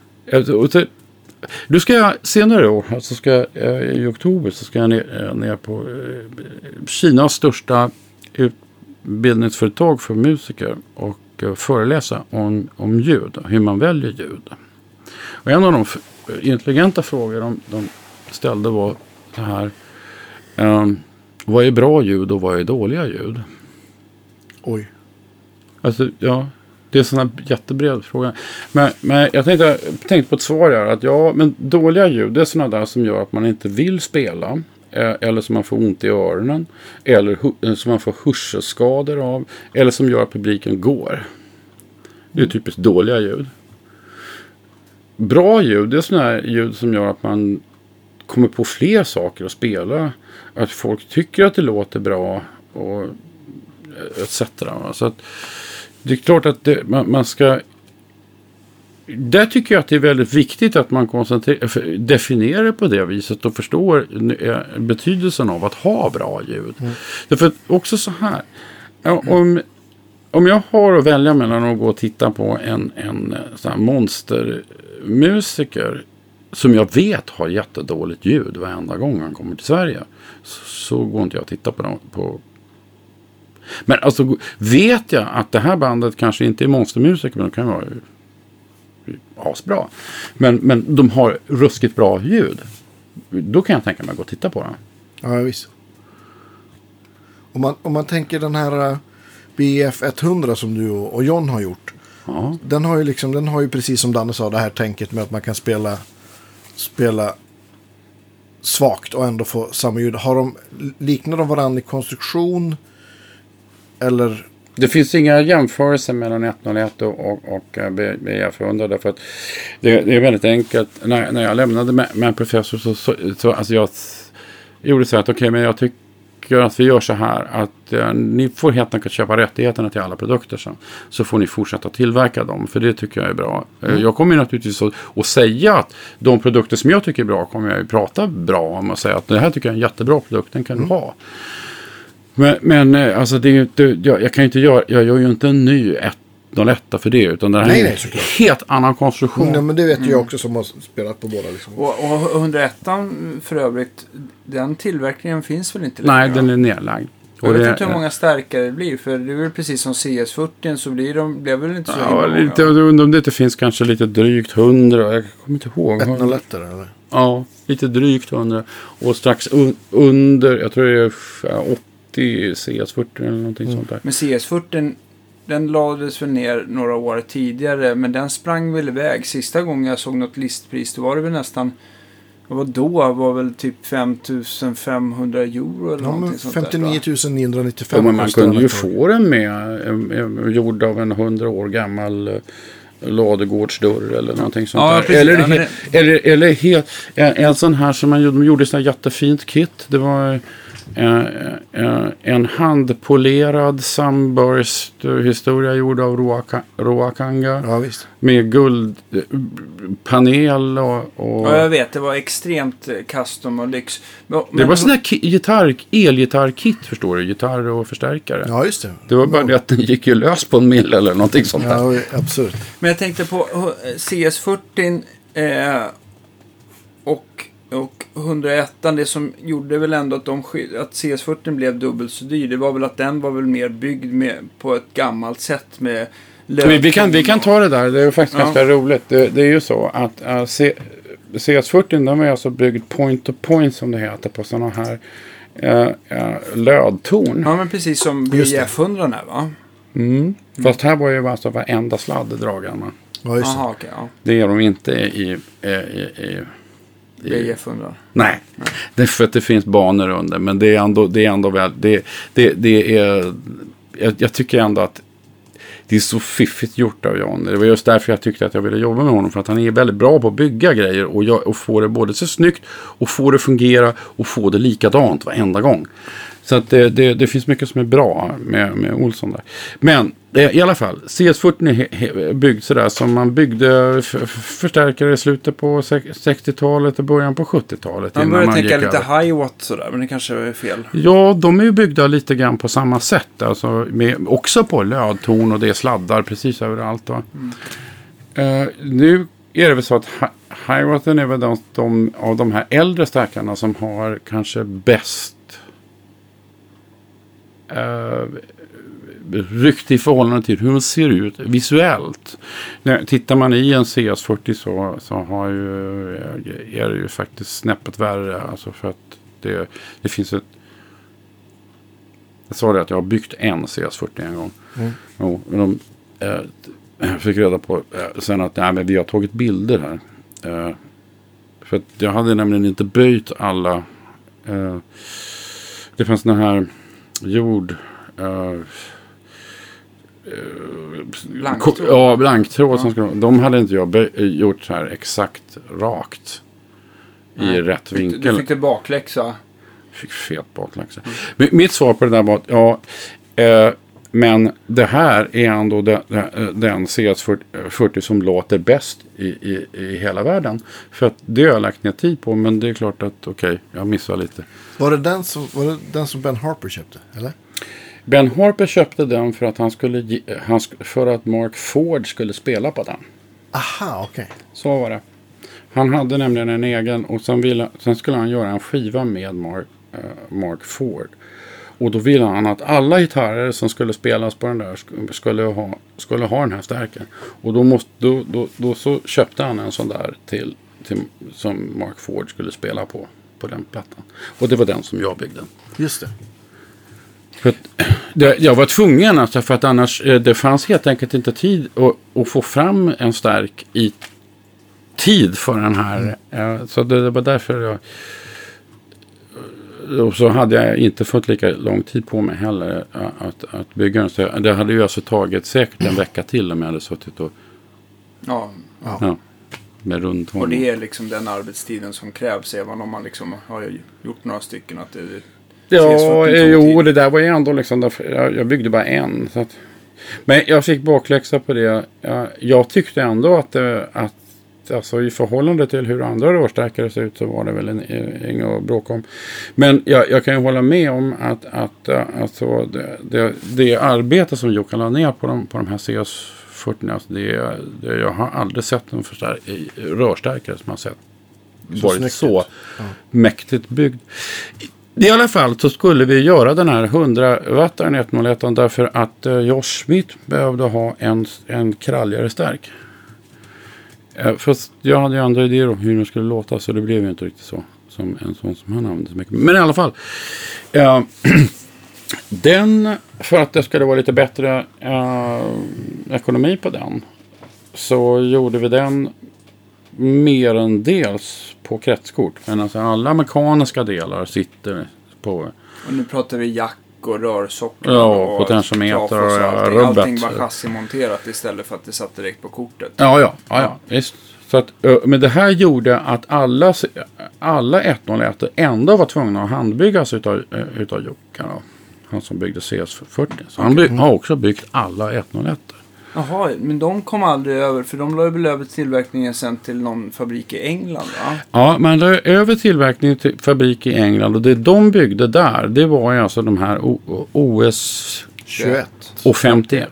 Du ska jag senare i år, alltså ska, eh, i oktober, så ska jag ner, eh, ner på eh, Kinas största utbildningsföretag för musiker och föreläsa om, om ljud, hur man väljer ljud. Och en av de intelligenta frågor de, de ställde var så här. ehm, vad är bra ljud och vad är dåliga ljud? Oj. Alltså, ja. Det är en sån här jättebred fråga. Men, men jag tänkte, tänkte på ett svar här. Att ja, men dåliga ljud det är sådana där som gör att man inte vill spela. Eh, eller som man får ont i öronen. Eller eh, som man får hörselskador av. Eller som gör att publiken går. Det är typiskt dåliga ljud. Bra ljud det är sådana här ljud som gör att man kommer på fler saker att spela. Att folk tycker att det låter bra. Och eh, etc. Så att det är klart att det, man, man ska... Där tycker jag att det är väldigt viktigt att man definierar det på det viset och förstår eh, betydelsen av att ha bra ljud. Därför att också så här. Om, om jag har att välja mellan att gå och titta på en, en eh, sån här monstermusiker som jag vet har jättedåligt ljud varenda gång han kommer till Sverige. Så, så går inte jag att titta på, dem, på, men alltså vet jag att det här bandet kanske inte är monstermusiker men de kan vara asbra. Men, men de har ruskigt bra ljud. Då kan jag tänka mig att gå och titta på dem. Ja, visst. Om man, om man tänker den här eh, BF 100 som du och, och John har gjort. Ja. Den har ju liksom, den har ju precis som Danne sa det här tänket med att man kan spela, spela svagt och ändå få samma ljud. Har de, liknar de varandra i konstruktion? Eller? Det finns inga jämförelser mellan 101 och, och, och eh, B- BF100 därför att det, det är väldigt enkelt. När, när jag lämnade med, med en professor så, så, så alltså jag gjorde så att okej men jag tycker att vi gör så här att eh, ni får helt enkelt köpa rättigheterna till alla produkter sen. Så får ni fortsätta tillverka dem för det tycker jag är bra. Eh, Jag kommer naturligtvis att, att säga att de produkter som jag tycker är bra kommer jag ju prata bra om och säga att det här tycker jag är en jättebra produkt, den kan du ha. Men, men eh, alltså det är ju inte, jag, jag kan inte göra, jag gör ju inte en ny 101 för det. Utan Det här nej, är en helt annan konstruktion. Nej, men det vet mm. jag också som har spelat på båda. Liksom. Och, och 101 för övrigt, den tillverkningen finns väl inte längre? Nej, den är nedlagd. Jag vet inte hur många starkare det blir. För det är väl precis som CS40 så blir de, blev väl inte så ja, himla många. Jag undrar om det inte finns kanske lite drygt 100. Jag kommer inte ihåg. 101 eller? Ja, lite drygt 100. Och strax un under, jag tror det är 80 CS40 eller någonting mm. sånt där. Men CS40 den lades väl ner några år tidigare men den sprang väl iväg. Sista gången jag såg något listpris då var det väl nästan vad då var väl typ 5500 euro eller ja, någonting sånt 59 995. Ja, men man kunde ju få den med eh, eh, gjord av en 100 år gammal eh, ladegårdsdörr eller någonting sånt ja, där. Eller, ja, men... eller, eller, helt, en, en sån här som man gjorde, de gjorde sån här jättefint kit. Det var eh, eh, en handpolerad sunburst-historia gjord av Roaka, Roakanga. Ja, visst. Med guldpanel och... och Ja, jag vet. Det var extremt eh, custom och lyx. Men, det var sån här gitarr, elgitarrkit förstår du. Gitarr och förstärkare. Ja, just det. Det var bara det att den gick ju lös på en mil eller någonting sånt där. Ja, absurt. Men jag tänkte på eh, CS40 eh, och, och 101. Det som gjorde väl ändå att, de, att CS40 blev dubbelt så dyr. Det var väl att den var väl mer byggd med, på ett gammalt sätt med Vi, vi, kan, vi kan ta det där, det är faktiskt Ja. ganska roligt. Det, det är ju så att uh, C, CS40 den var ju alltså byggd point to point som det heter på sådana här uh, uh, lödtorn. Ja, men precis som Just det. BF100 är va? Mm. Fast här var ju alltså varenda sladd dragen. Ja, just det. Jaha, okej. ja. Det är de inte i, i, i, i BF 100. Nej, det är för att det finns banor under. Men det är ändå, det är ändå väl, det, det, det är, jag, jag tycker ändå att det är så fiffigt gjort av John. Det var just därför jag tyckte att jag ville jobba med honom. För att han är väldigt bra på att bygga grejer och, jag, och få det både så snyggt och få det fungera och få det likadant varenda gång. Så att det, det, det finns mycket som är bra med, med Olsson där. Men eh, i alla fall, CS40 är byggd sådär som man byggde förstärkare i slutet på sex- 60-talet och början på 70-talet. Man börjar tänka lite över. high watt sådär, men det kanske är fel. Ja, de är ju byggda lite grann på samma sätt. Alltså med, också på lödtorn och det är sladdar precis överallt. Va? Eh, nu är det väl så att Hi- Highwaten är väl de, de av de här äldre stärkarna som har kanske bäst uh, rykt i förhållande till hur de ser ut visuellt. När, tittar man i en CS40 så, så har ju, är det ju faktiskt snäppet värre. Alltså för att det, det finns ett... Jag sa det att jag har byggt en CS40 en gång. Mm. Jo, men de eh, fick reda på eh, sen att nej, men vi har tagit bilder här. Eh, för att jag hade nämligen inte böjt alla. Eh, det fanns den här jord... Eh, Blanktråd. Ko- Ja, blanktråd. Som Ja. ska, de hade inte jag gjort så här exakt rakt. I Nej. rätt Fick, du- vinkel. du fick det bakläxa. Fick fet bakläxa. Men Mitt svar på det där var att ja, eh, men det här är ändå den, den CS40 som låter bäst i, i, i hela världen. För att det har jag lagt ner tid på, men det är klart att okej, jag missar lite. Var det, den som, var det den som Ben Harper köpte? Eller? Ben Harper köpte den för att, han skulle han, för att Mark Ford skulle spela på den. Aha, okej. Så var det. Han hade nämligen en egen och sen, ville, sen skulle han göra en skiva med Mark, eh, Mark Ford. Och då ville han att alla gitarrer som skulle spelas på den där sk- skulle ha, skulle ha den här stärken. Och då, måste, då, då, då så köpte han en sån där till, till, som Mark Ford skulle spela på, på den plattan. Och det var den som jag byggde. Just det. För att, det, jag var tvungen alltså för att annars eh, det fanns helt enkelt inte tid att, att få fram en stark i tid för den här. Eh, Så det, det var därför jag och så hade jag inte fått lika lång tid på mig heller att, att bygga den. Så det hade ju alltså tagit säkert en vecka till om jag hade suttit och, Ja, ja, med rundtorn. och det är liksom den arbetstiden som krävs även om man liksom har gjort några stycken. Att det, Ja, CS40 tog jo, det där var ju ändå liksom, jag, jag byggde bara en. Så att, men jag fick bakläxa på det. Jag, jag tyckte ändå att, det, att alltså, i förhållande till hur andra rörstärkare ser ut så var det väl en, eh, inget att bråka om. Men jag, jag kan ju hålla med om att, att eh, alltså, det, det, det arbete som Jocke la ner på de, på de här CS40, alltså, det, det, jag har aldrig sett en rörstärkare som har sett Så varit snyggt så. Ja. mäktigt byggd. I alla fall så skulle vi göra den här 100 wattaren 101 därför att eh, Josh Smith behövde ha en, en kralligare stärk. Eh, fast jag hade ju andra idéer om hur den skulle låta så det blev ju inte riktigt så. Som en sån som han använde så mycket. Men i alla fall. Eh, den, för att det skulle vara lite bättre eh, ekonomi på den. Så gjorde vi den merendels på kretskort. Men alltså alla mekaniska delar sitter på Och nu pratar vi jack och rörsocklar Ja, och potentiometer och allting. rubbet. Allting var chassimonterat istället för att det satt direkt på kortet. Ja, ja, ja, ja visst. Så att, men det här gjorde att alla, alla 101 ändå var tvungna att handbyggas utav, utav Jocke. då. Han som byggde CS40. Så han by- har också byggt alla 101. Jaha, men de kom aldrig över, för de la väl över tillverkningen sen till någon fabrik i England va? Ja, men det är över tillverkning till fabrik i England och det de byggde där, det var ju alltså de här O- OS 21. och 51.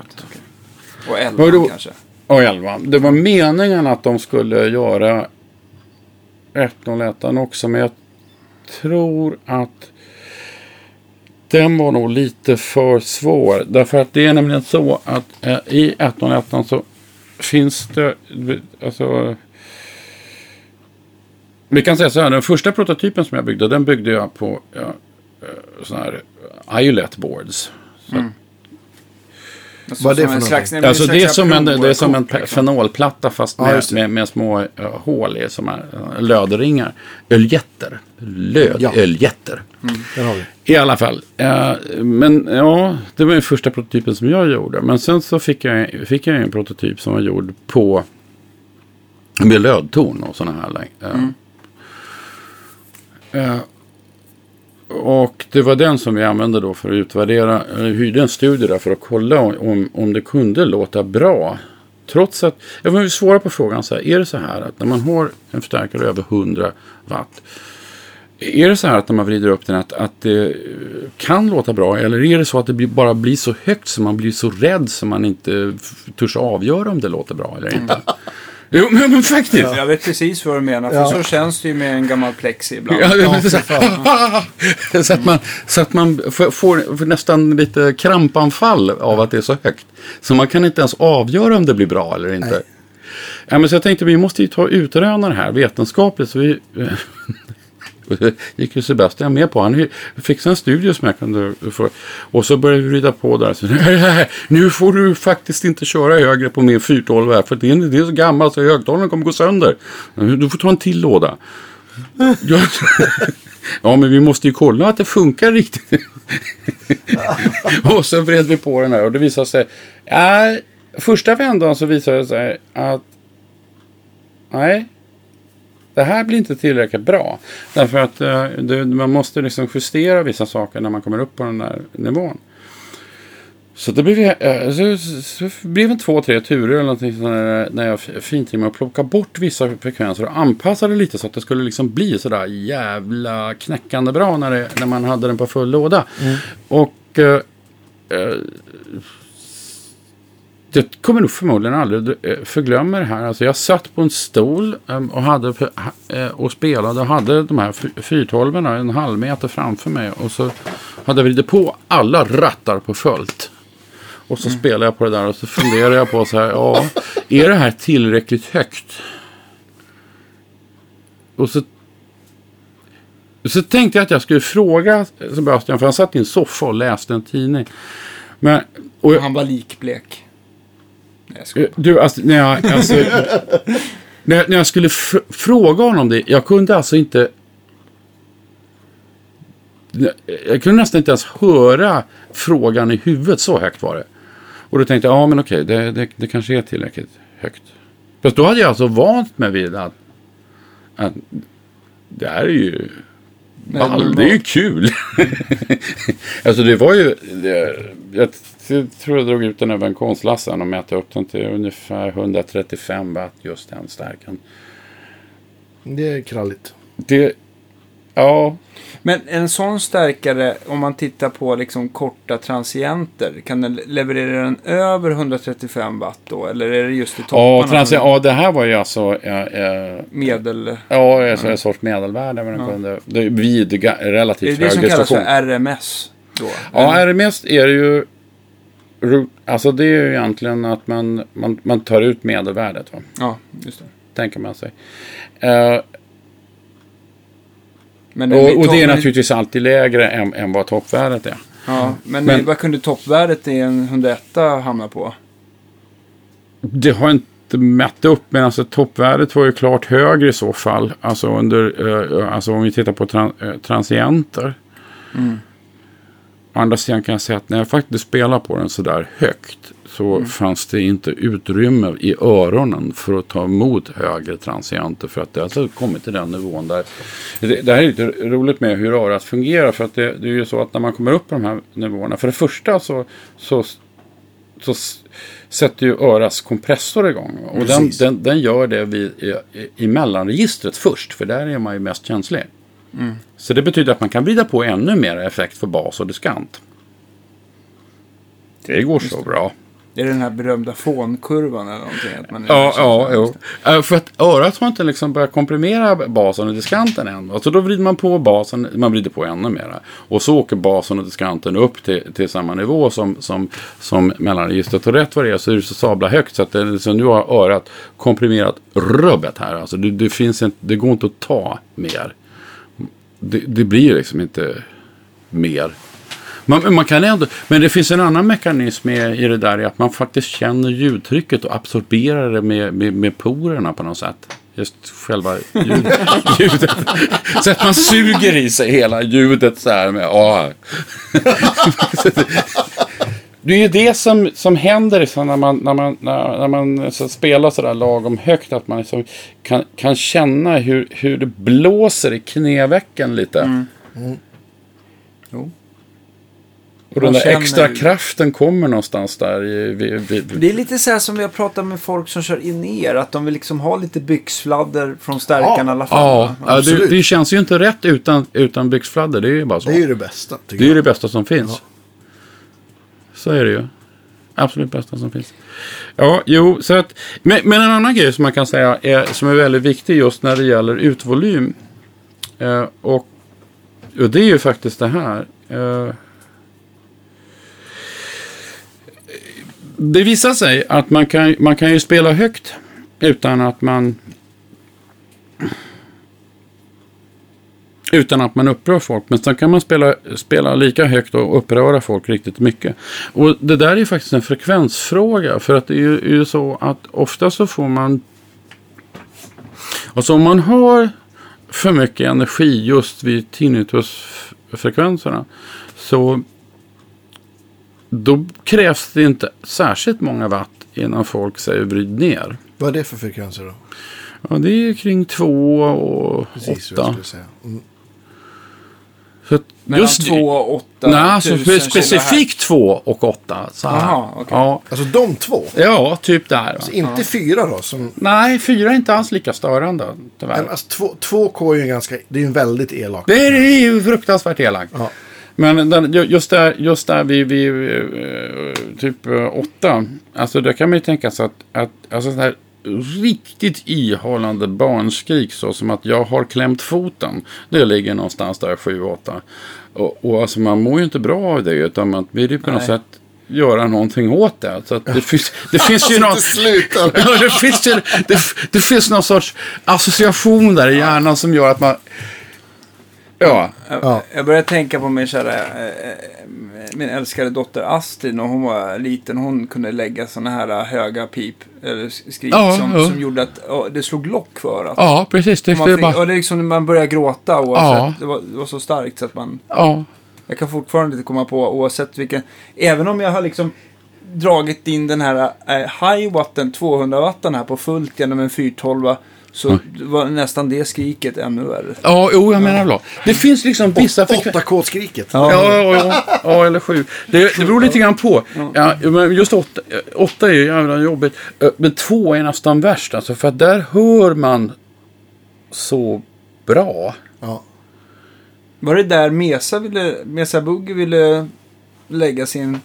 Och 11 Vadå? kanske. och 11. Det var meningen att de skulle göra 101 också, men jag tror att den var nog lite för svår. Därför att det är nämligen så att eh, i 101 så finns det, alltså vi kan säga så här, den första prototypen som jag byggde, den byggde jag på ja, eh, sådana här eh, IOLET boards. Så Mm. Alltså, Vad är det för en slags, nej, Alltså det är som en, det är som en liksom. fenolplatta fast Ja, med, det. med, med små uh, hål i som är uh, lödringar. Öljetter. Löd, Ja. vi. I alla fall. Eh, men ja, det var den första prototypen som jag gjorde. Men sen så fick jag, fick jag en prototyp som var gjord på med lödtorn och sådana här. eh, och det var den som vi använde då för att utvärdera. Jag hyrde en studie där för att kolla om, om det kunde låta bra. Trots att, jag vill svara på frågan så här. Är det så här att när man har en förstärkare över 100 watt. Är det så här att när man vrider upp den att, att det kan låta bra? Eller är det så att det bara blir så högt så man blir så rädd så man inte törs avgöra om det låter bra eller inte? Mm. Jo, men, men faktiskt. Jag vet precis vad du menar, för Ja. så känns det ju med en gammal plexi ibland. Ja, Ja, så, här, så att man, så att man får, får, nästan lite krampanfall av att det är så högt. Så man kan inte ens avgöra om det blir bra eller inte. Nej. Ja, men så jag tänkte vi måste ju ta utröna det här vetenskapligt. Så vi, och det gick ju Sebastian med på. Han fixade en studio som jag kunde få. Och så började vi rida på där. Så, nu får du faktiskt inte köra högre på min 412 här. För det är, det är så gammalt så högtalaren kommer gå sönder. Du får ta en till låda. Ja, men vi måste ju kolla att det funkar riktigt. och så vred vi på den här och det visade sig. Äh, första vändan så visade det sig att nej, det här blir inte tillräckligt bra. Därför att eh, det, man måste liksom justera vissa saker när man kommer upp på den där nivån. Så det blev, eh, så, så, blev det två, tre turer eller någonting sånt där, när jag fintrimmade och plockade bort vissa frekvenser och anpassade lite så att det skulle liksom bli sådär jävla knäckande bra när, det, när man hade den på full låda. Och eh, eh, jag kommer nog förmodligen aldrig eh, förglömma det här. Alltså jag satt på en stol eh, och, hade, eh, och spelade och hade de här 412 en halv meter framför mig. Och så hade jag vridit på alla rattar på fullt. Och så spelade jag på det där och så funderade jag på så här. Ja, är det här tillräckligt högt? Och så så tänkte jag att jag skulle fråga Sebastian, för han satt i en soffa och läste en tidning. Men, och jag, Han var likblek. Nej, jag Du, alltså, när jag, alltså, när, jag- när jag skulle fr- fråga honom det, jag kunde alltså inte... Jag kunde nästan inte ens höra frågan i huvudet, så högt var det. Och då tänkte jag, ja men okej, det, det, det kanske är tillräckligt högt. Fast då hade jag alltså vant mig vid att, att det här är ju ball, det är ju kul. alltså det var ju, det, jag tror jag drog ut den över en konstlassen och mätte upp den till ungefär 135 watt just den stärkan. Det är kralligt. Det, ja, Men en sån stärkare, om man tittar på liksom korta transienter, kan den leverera den över 135 watt då? Eller är det just i topparna? ja, ja det här var ju alltså eh, Medel... Ja, alltså en sorts medelvärde. Men den Ja. kunde, det är vid ga- Det är relativt det som hög kallas för. RMS då? Ja, RMS är ju... Alltså det är ju egentligen att man, man, man tar ut medelvärdet. Va? Ja, just det. Tänker man sig. Eh, Men och, och det är naturligtvis alltid lägre än, än vad toppvärdet är. Ja, men, Men- vad kunde toppvärdet i en 101 hamna på? Det har inte mätt upp, men alltså toppvärdet var ju klart högre i så fall. Alltså, under, eh, alltså om vi tittar på tran, eh, transienter. Mm. Å andra sidan kan jag säga att när jag faktiskt spelar på den sådär högt så Mm. fanns det inte utrymme i öronen för att ta emot högre transienter. För att det har alltså kommit till den nivån där. Det, det här är lite roligt med hur örat fungerar. För att det, det är ju så att när man kommer upp på de här nivåerna. För det första så, så, så sätter ju öras kompressor igång. Och den, den, den gör det vid, i, i mellanregistret först. För där är man ju mest känslig. Så det betyder att man kan vrida på ännu mer effekt för bas och diskant. Det går så bra. Det är den här berömda fånkurvan eller någonting. Att man Ja, ja, jo. Eh, För att örat har inte liksom börjat komprimera basen och diskanten än. Alltså då vrider man på basen, man vrider på ännu mera. Och så åker basen och diskanten upp till, till samma nivå som, som, som mellanregistret. Och rätt vad det är så är det så sabla högt så att det, liksom, nu har örat komprimerat rubbet här. Alltså det, det, finns inte, det går inte att ta mer. Det, det blir liksom inte mer. Man, man kan ändå, men det finns en annan mekanism i, i det där. är Att man faktiskt känner ljudtrycket och absorberar det med, med, med porerna på något sätt. Just själva ljud, ljudet. Så att man suger i sig hela ljudet så här med ah. Det är ju det som, som händer liksom när man, när man, när, när man så spelar sådär lagom högt. Att man liksom kan, kan känna hur, hur det blåser i knävecken lite. Mm. Jo. Och den där känner extra kraften kommer någonstans där. I, vid, vid, Det är lite så här som vi har pratat med folk som kör in er. Att de vill liksom ha lite byxfladder från stärkan i alla fall. Ja, ja det, det känns ju inte rätt utan, utan byxfladder. Det är ju bara så. Det är ju det bästa. Det är ju det bästa som finns. Så är det ju. Absolut bästa som finns. Ja, jo, så att, men, men en annan grej som man kan säga är, som är väldigt viktig just när det gäller utvolym. Eh, och, och det är ju faktiskt det här. Eh, det visar sig att man kan, man kan ju spela högt utan att man utan att man upprör folk. Men sen kan man spela, spela lika högt och uppröra folk riktigt mycket. Och det där är ju faktiskt en frekvensfråga. För att det är ju, är ju så att ofta så får man... Alltså om man har för mycket energi just vid tinnitusfrekvenserna. Så då krävs det inte särskilt många watt innan folk säger vrid ner. Vad är det för frekvenser då? Ja, det är kring två och Precis vad jag åtta. skulle säga. Mm. Så att Mellan just 2 och 8 Nej, alltså specifikt 2 och 8. Så här. Aha, okej. ja. Alltså de två. ja, typ där. Va? Så inte fyra då. Som, Nej, fyra är inte alls lika störande. Tyvärr. men alltså, två, två K är ju en ganska... Det är ju en väldigt elak. Det är, det är ju fruktansvärt elakt. Ja. Men den, ju- just där, just där vid, vid eh, typ 8. Alltså där kan man ju tänka sig att, att alltså så här, riktigt ihållande barnskrik så som att jag har klämt foten. Det ligger någonstans där 7-8. Och, och alltså man mår ju inte bra av det utan man vill ju på något sätt göra någonting åt det. Så att det, finns, det finns ju någon... Sluta. Ja, det, finns ju, det, det finns någon sorts association där i hjärnan som gör att man... Ja, Jag, Ja. jag börjar tänka på min kära, eh, min älskade dotter Astrid när hon var liten. Hon kunde lägga sådana här höga pip, eller skrik Ja, som, ja. som gjorde att ja, det slog lock för örat. ja precis. Det, man, fick, bara, och det är liksom när man börjar gråta oavsett. Ja. Det, var, det var så starkt så att man... ja. Jag kan fortfarande inte komma på oavsett vilken... Även om jag har liksom dragit in den här eh, high watten, 200 watten här på fullt genom en 412 så var nästan det skriket ännu värre. Ja, jo, jag menar bra. Det finns liksom vissa frekvenser. 8K-skriket. Ja, ja, ja, ja, eller sju. Det, det beror lite grann på. Ja, men just åtta, åtta är ju jävla jobbigt. Men två är nästan värst. Alltså, för att där hör man så bra. Ja. Var det där Mesa, ville, Mesa Bugge ville lägga sin,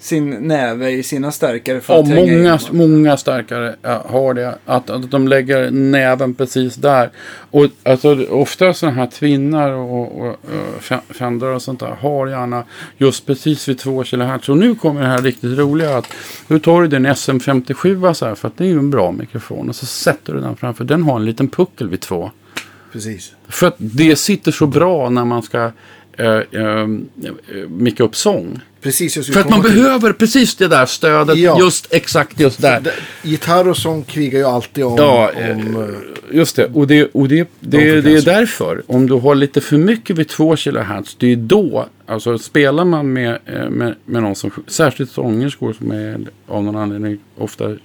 sin näve i sina stärkare för Ja, att många, in? många starkare har det. Att, att de lägger näven precis där. Och alltså, ofta sådana här tvinnar och, och, och Fe- Fender och sånt där har gärna just precis vid 2 kHz. Och nu kommer det här riktigt roliga. att Nu tar du din SM57 så här, för att det är ju en bra mikrofon. Och så sätter du den framför. Den har en liten puckel vid 2. Precis. För att det sitter så bra när man ska eh, eh, micka upp sång. Precis, skulle För att man komma till- behöver precis det där stödet. Ja. Just exakt just där. Gitarr och sång krigar ju alltid om... Ja, om eh, eh, just det. Och det, och det, det, det är därför. Om du har lite för mycket vid 2 kHz. Det är då. Alltså spelar man med, eh, med, med någon som. Särskilt sångerskor som är av någon anledning ofta.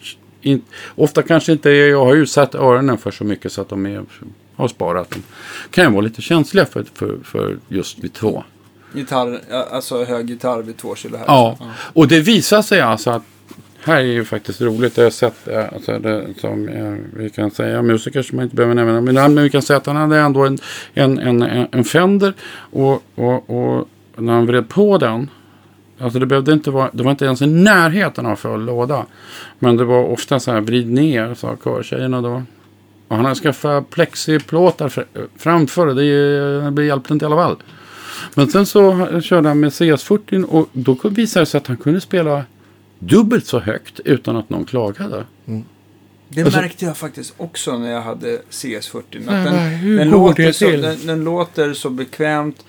In, ofta kanske inte. Jag har ju satt öronen för så mycket så att de är, har sparat dem. Kan ju vara lite känsliga för, för, för just vid 2. Gitarr, ja, alltså hög gitarr vid 2 kHz. Ja, och det visar sig alltså att här är ju faktiskt roligt. Jag har sett eh, alltså det, som eh, vi kan säga musiker som man inte behöver nämna namn. Men vi kan säga att han hade ändå en, en, en, en Fender. Och, och, och när han vred på den. Alltså det behövde inte vara, det var inte ens i närheten av full låda. Men det var ofta så här vrid ner sa körtjejerna då. Och han hade skaffat plexiplåtar fr- framför. Det, det hjälpte inte i alla fall. Men sen så körde han med CS40 och då visade det sig att han kunde spela dubbelt så högt utan att någon klagade. Det Alltså- märkte jag faktiskt också när jag hade CS40. Att Men den, hur den, går låter det så, till? den, den låter så bekvämt.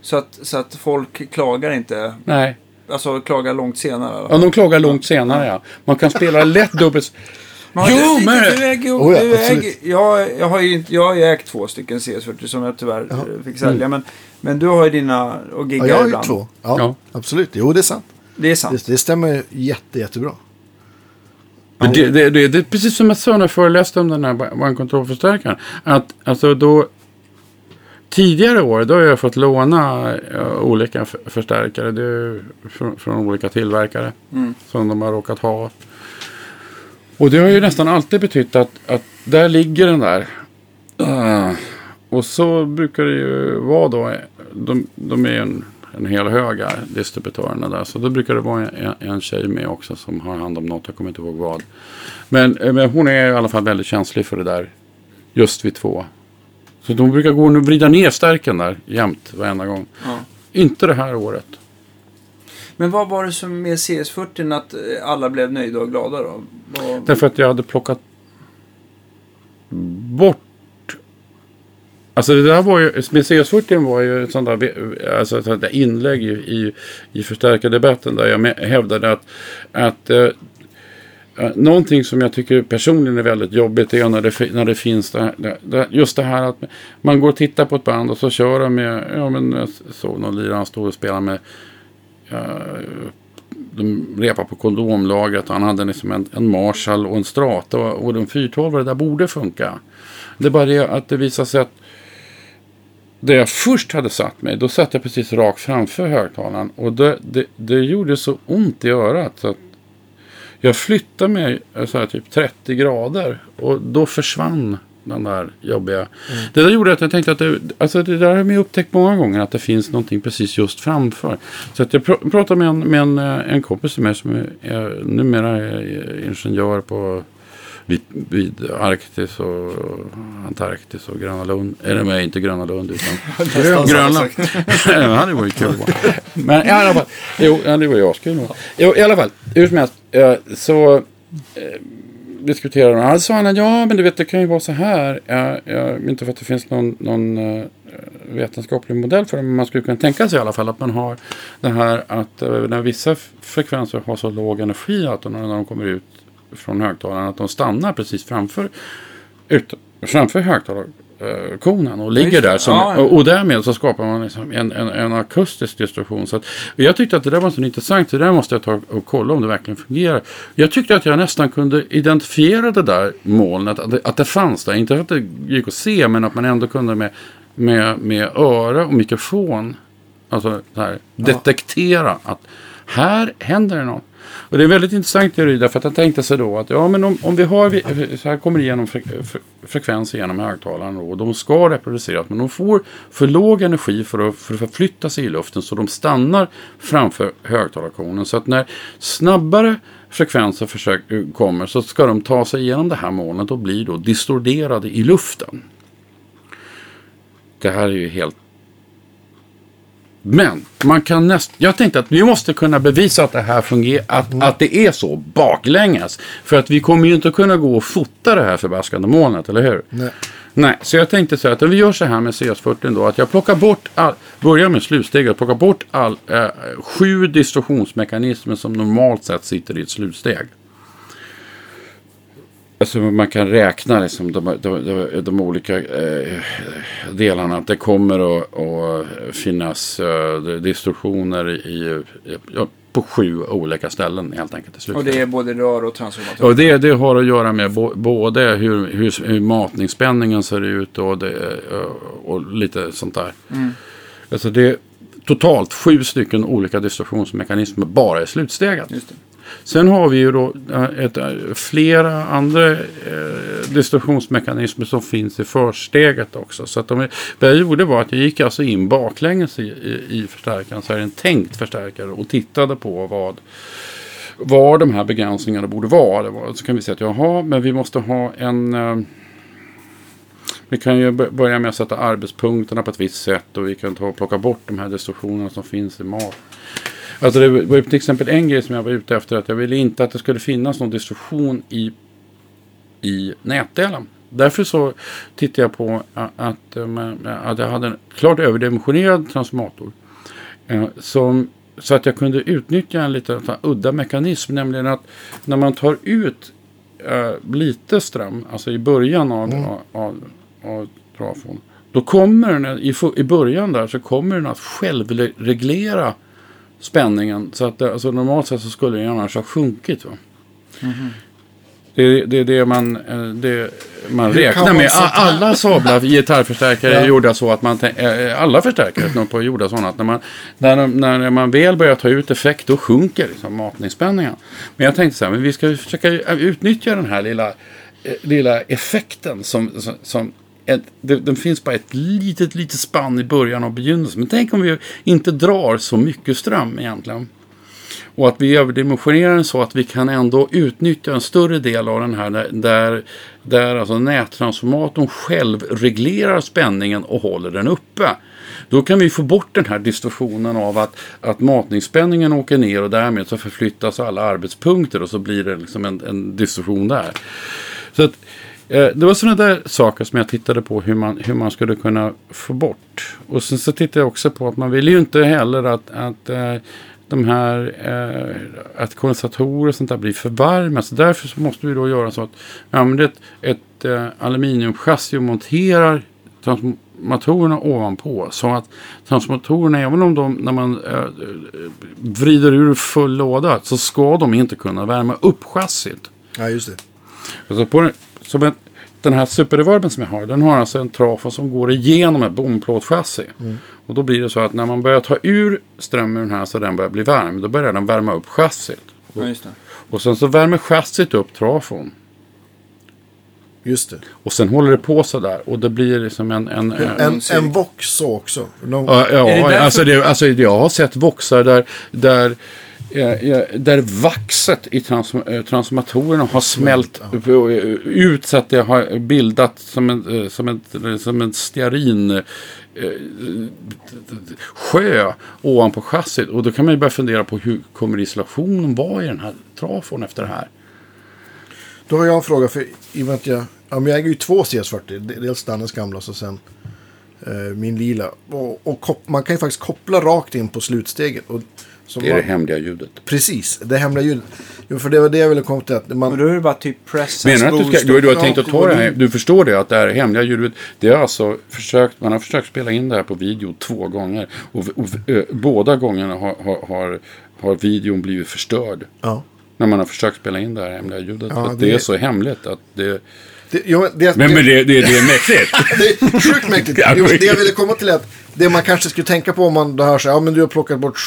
Så att, så att folk klagar inte. Nej. Alltså klagar långt senare. Ja, de klagar långt senare ja. Man kan spela lätt dubbelt. Men Jo, men- Du äger, Oh ja, du absolut. äger, jag, jag har ju inte, jag har ju ägt två stycken CS40 som jag tyvärr Ja. fick sälja. Men, men du har ju dina och Ja, giggar jag har ju ibland. två. Ja, Ja. absolut. Jo, det är sant. Det är sant. Det, det stämmer jätte, jättebra. Men det, det, det, det är precis som jag sa när jag föreläste om den här bandkontrollförstärkaren. Att alltså då tidigare år då har jag fått låna eh, olika f- förstärkare det är från, från olika tillverkare Mm. som de har råkat ha. Och det har ju nästan alltid betytt att, att där ligger den där. Ah. Och så brukar det ju vara då. De, de är en, en hel hög här, distributörerna där. Så då brukar det vara en, en tjej med också som har hand om något. Jag kommer inte ihåg vad. Men, eh, men hon är i alla fall väldigt känslig för det där. Just vid två. Så de brukar gå och vrida ner stärken där jämt varenda gång. Ja. Inte det här året. Men vad var det som med CS40 att eh, alla blev nöjda och glada då? Vad, Därför att jag hade plockat bort Alltså det där var ju, med CS40 var ju ett sånt där, alltså ett sånt där inlägg i, i, i förstärkardebatten där jag hävdade att, att eh, eh, någonting som jag tycker personligen är väldigt jobbigt är när det, när det finns det, här- det, just det här att man går och tittar på ett band och så kör de med, ja men jag såg någon lirare han stod och spelade med de repar på kondomlagret. och Han hade liksom en, en Marshall och en Strata och, och de 412 där borde funka. Det är bara det att det visar sig att det jag först hade satt mig, då satt jag precis rakt framför högtalaren. Och det, det, det gjorde så ont i örat. Så att jag flyttade mig eh, så här, typ 30 grader. Och då försvann den där jobbiga. Det där gjorde att jag tänkte att det, alltså det där har jag upptäckt många gånger. Att det finns någonting precis just framför. Så att jag pr- pratade med en, med en, eh, en kompis till mig som är, är numera är ingenjör på vid, vid Arktis och Antarktis och Gröna Lund. Eller nej, inte Gröna Lund utan Grönland. det hade varit kul. Men i alla fall. Jo, det var ju askul. Jo, i alla fall. Hur som helst. Så eh, diskuterade de. Alltså han, ja men du vet det kan ju vara så här. Ja, ja, inte för att det finns någon, någon eh, vetenskaplig modell för det. Men man skulle kunna tänka sig i alla fall att man har det här att eh, när vissa frekvenser har så låg energi att när de kommer ut från högtalaren att de stannar precis framför, ut, framför högtalarkonen och ligger just där. Som, Ja, ja. och, och därmed så skapar man liksom en, en, en akustisk distorsion. Så att, jag tyckte att det där var så intressant. Det där måste jag ta och kolla om det verkligen fungerar. Jag tyckte att jag nästan kunde identifiera det där molnet. Att det, att det fanns där. Inte att det gick att se men att man ändå kunde med, med, med öra och mikrofon alltså, så här, detektera att här händer det något. Och det är en väldigt intressant teori därför att han tänkte sig då att ja men om, om vi har så här kommer det igenom fre, fre, frekvenser genom högtalaren då, och de ska reproduceras men de får för låg energi för att, för att förflytta sig i luften så de stannar framför högtalarkonen. Så att när snabbare frekvenser försök, kommer så ska de ta sig igenom det här molnet och bli då distorderade i luften. Det här är ju helt men man kan näst, jag tänkte att vi måste kunna bevisa att det här fungerar, att, att det är så baklänges. För att vi kommer ju inte kunna gå och fota det här förbaskade molnet, eller hur? Nej. Nej, så jag tänkte så här att om vi gör så här med CS40 då, att jag plockar bort all, börjar med slutsteget, plockar bort all, eh, sju distorsionsmekanismer som normalt sett sitter i ett slutsteg. Alltså man kan räkna liksom de, de, de, de olika eh, delarna. Att det kommer att, att finnas eh, distorsioner i, i, ja, på sju olika ställen helt enkelt. i Och det är både rör och transformator. Och det, det har att göra med bo, både hur, hur, hur matningsspänningen ser ut och, det, eh, och lite sånt där. Mm. Alltså det är totalt sju stycken olika distorsionsmekanismer bara i slutsteget. Sen har vi ju då eh, ett, eh, flera andra eh, distorsionsmekanismer som finns i försteget också. Så att de, vad jag gjorde var att jag gick alltså in baklänges i, i, i förstärkaren, så här en tänkt förstärkare och tittade på vad var de här begränsningarna borde vara. Så kan vi säga att jaha, men vi måste ha en... Eh, vi kan ju börja med att sätta arbetspunkterna på ett visst sätt och vi kan ta och plocka bort de här distorsionerna som finns i mat. Alltså det var till exempel en grej som jag var ute efter att jag ville inte att det skulle finnas någon distorsion i, i nätdelen. Därför så tittade jag på att, eh, man- att jag hade en klart överdimensionerad transformator. Eh, Som, så att jag kunde utnyttja en lite udda mekanism. Nämligen att när man tar ut eh, lite ström, alltså i början av, av, av, av trafon. Då kommer den, i början där så kommer den att självreglera spänningen. Så att det, alltså normalt sett så skulle den annars ha sjunkit. Va? Det är det, är det man, eh, det man Hur räknar man med. Alla sablar gitarrförstärkare Ja. är gjorda så att man, eh, alla förstärkare är gjorda sådana att när man, när, när man väl börjar ta ut effekt då sjunker liksom matningsspänningen. Men jag tänkte så här, men vi ska försöka utnyttja den här lilla, eh, lilla effekten som, som ett, det, den finns bara ett litet, litet spann i början och begynnelsen. Men tänk om vi inte drar så mycket ström egentligen. Och att vi överdimensionerar den så att vi kan ändå utnyttja en större del av den här där, där, där alltså nättransformatorn själv reglerar spänningen och håller den uppe. Då kan vi få bort den här distorsionen av att, att matningsspänningen åker ner och därmed så förflyttas alla arbetspunkter och så blir det liksom en, en distorsion där. Så att, eh, det var sådana där saker som jag tittade på hur man, hur man skulle kunna få bort. Och sen så tittade jag också på att man vill ju inte heller att, att eh, de här eh, att kondensatorer och sånt där blir för varma. Så därför så måste vi då göra så att vi använder ett, ett eh, aluminiumchassi och monterar transformatorerna ovanpå. Så att transformatorerna, även om de när man eh, eh, vrider ur full låda, så ska de inte kunna värma upp chassit. Ja, just det. Alltså på den, som en, den här superreverben som jag har, den har alltså en trafo som går igenom ett bomplåtchassi. Och då blir det så att när man börjar ta ur ström ur den här så den börjar bli varm, då börjar den värma upp chassit. Ja, just det. Och sen så värmer chassit upp trafon. Just det. Och sen håller det på så där och det blir liksom en... en, en En, en Vox så också. De, Ja, det ja därför- alltså, det, alltså jag har sett voxar där, där, där vaxet i trans, eh, transformatorerna har smält eh, ut så att det har bildat som en, eh, som en, som en stearin sjö ovanpå chassit. Och då kan man ju börja fundera på hur kommer isolationen vara i den här trafon efter det här. Då har jag en fråga. För i och med att jag, ja, men jag äger ju två CS40. Dels Dannes gamla och så sen eh, min lila. Och, och man kan ju faktiskt koppla rakt in på slutsteget. Och, som Det är man, det hemliga ljudet. Precis, det hemliga ljudet. Jo, för det var det jag ville komma till. Att Och man, då är det bara typ press and Menar du att du, ska, du, du har tänkt att ta det här? Du förstår det att det här hemliga ljudet, det är alltså försökt, man har försökt spela in det här på video två gånger. Och, och ö, båda gångerna har, har, har, har videon blivit förstörd. ja. När man har försökt spela in det här hemliga ljudet. Ja, det- det är så hemligt att det... det, jo, men det, Men, det, men det, det, det är mäktigt. det är sjukt mäktigt. Jo, det jag ville komma till är att det man kanske skulle tänka på om man då hör så här, ja men du har plockat bort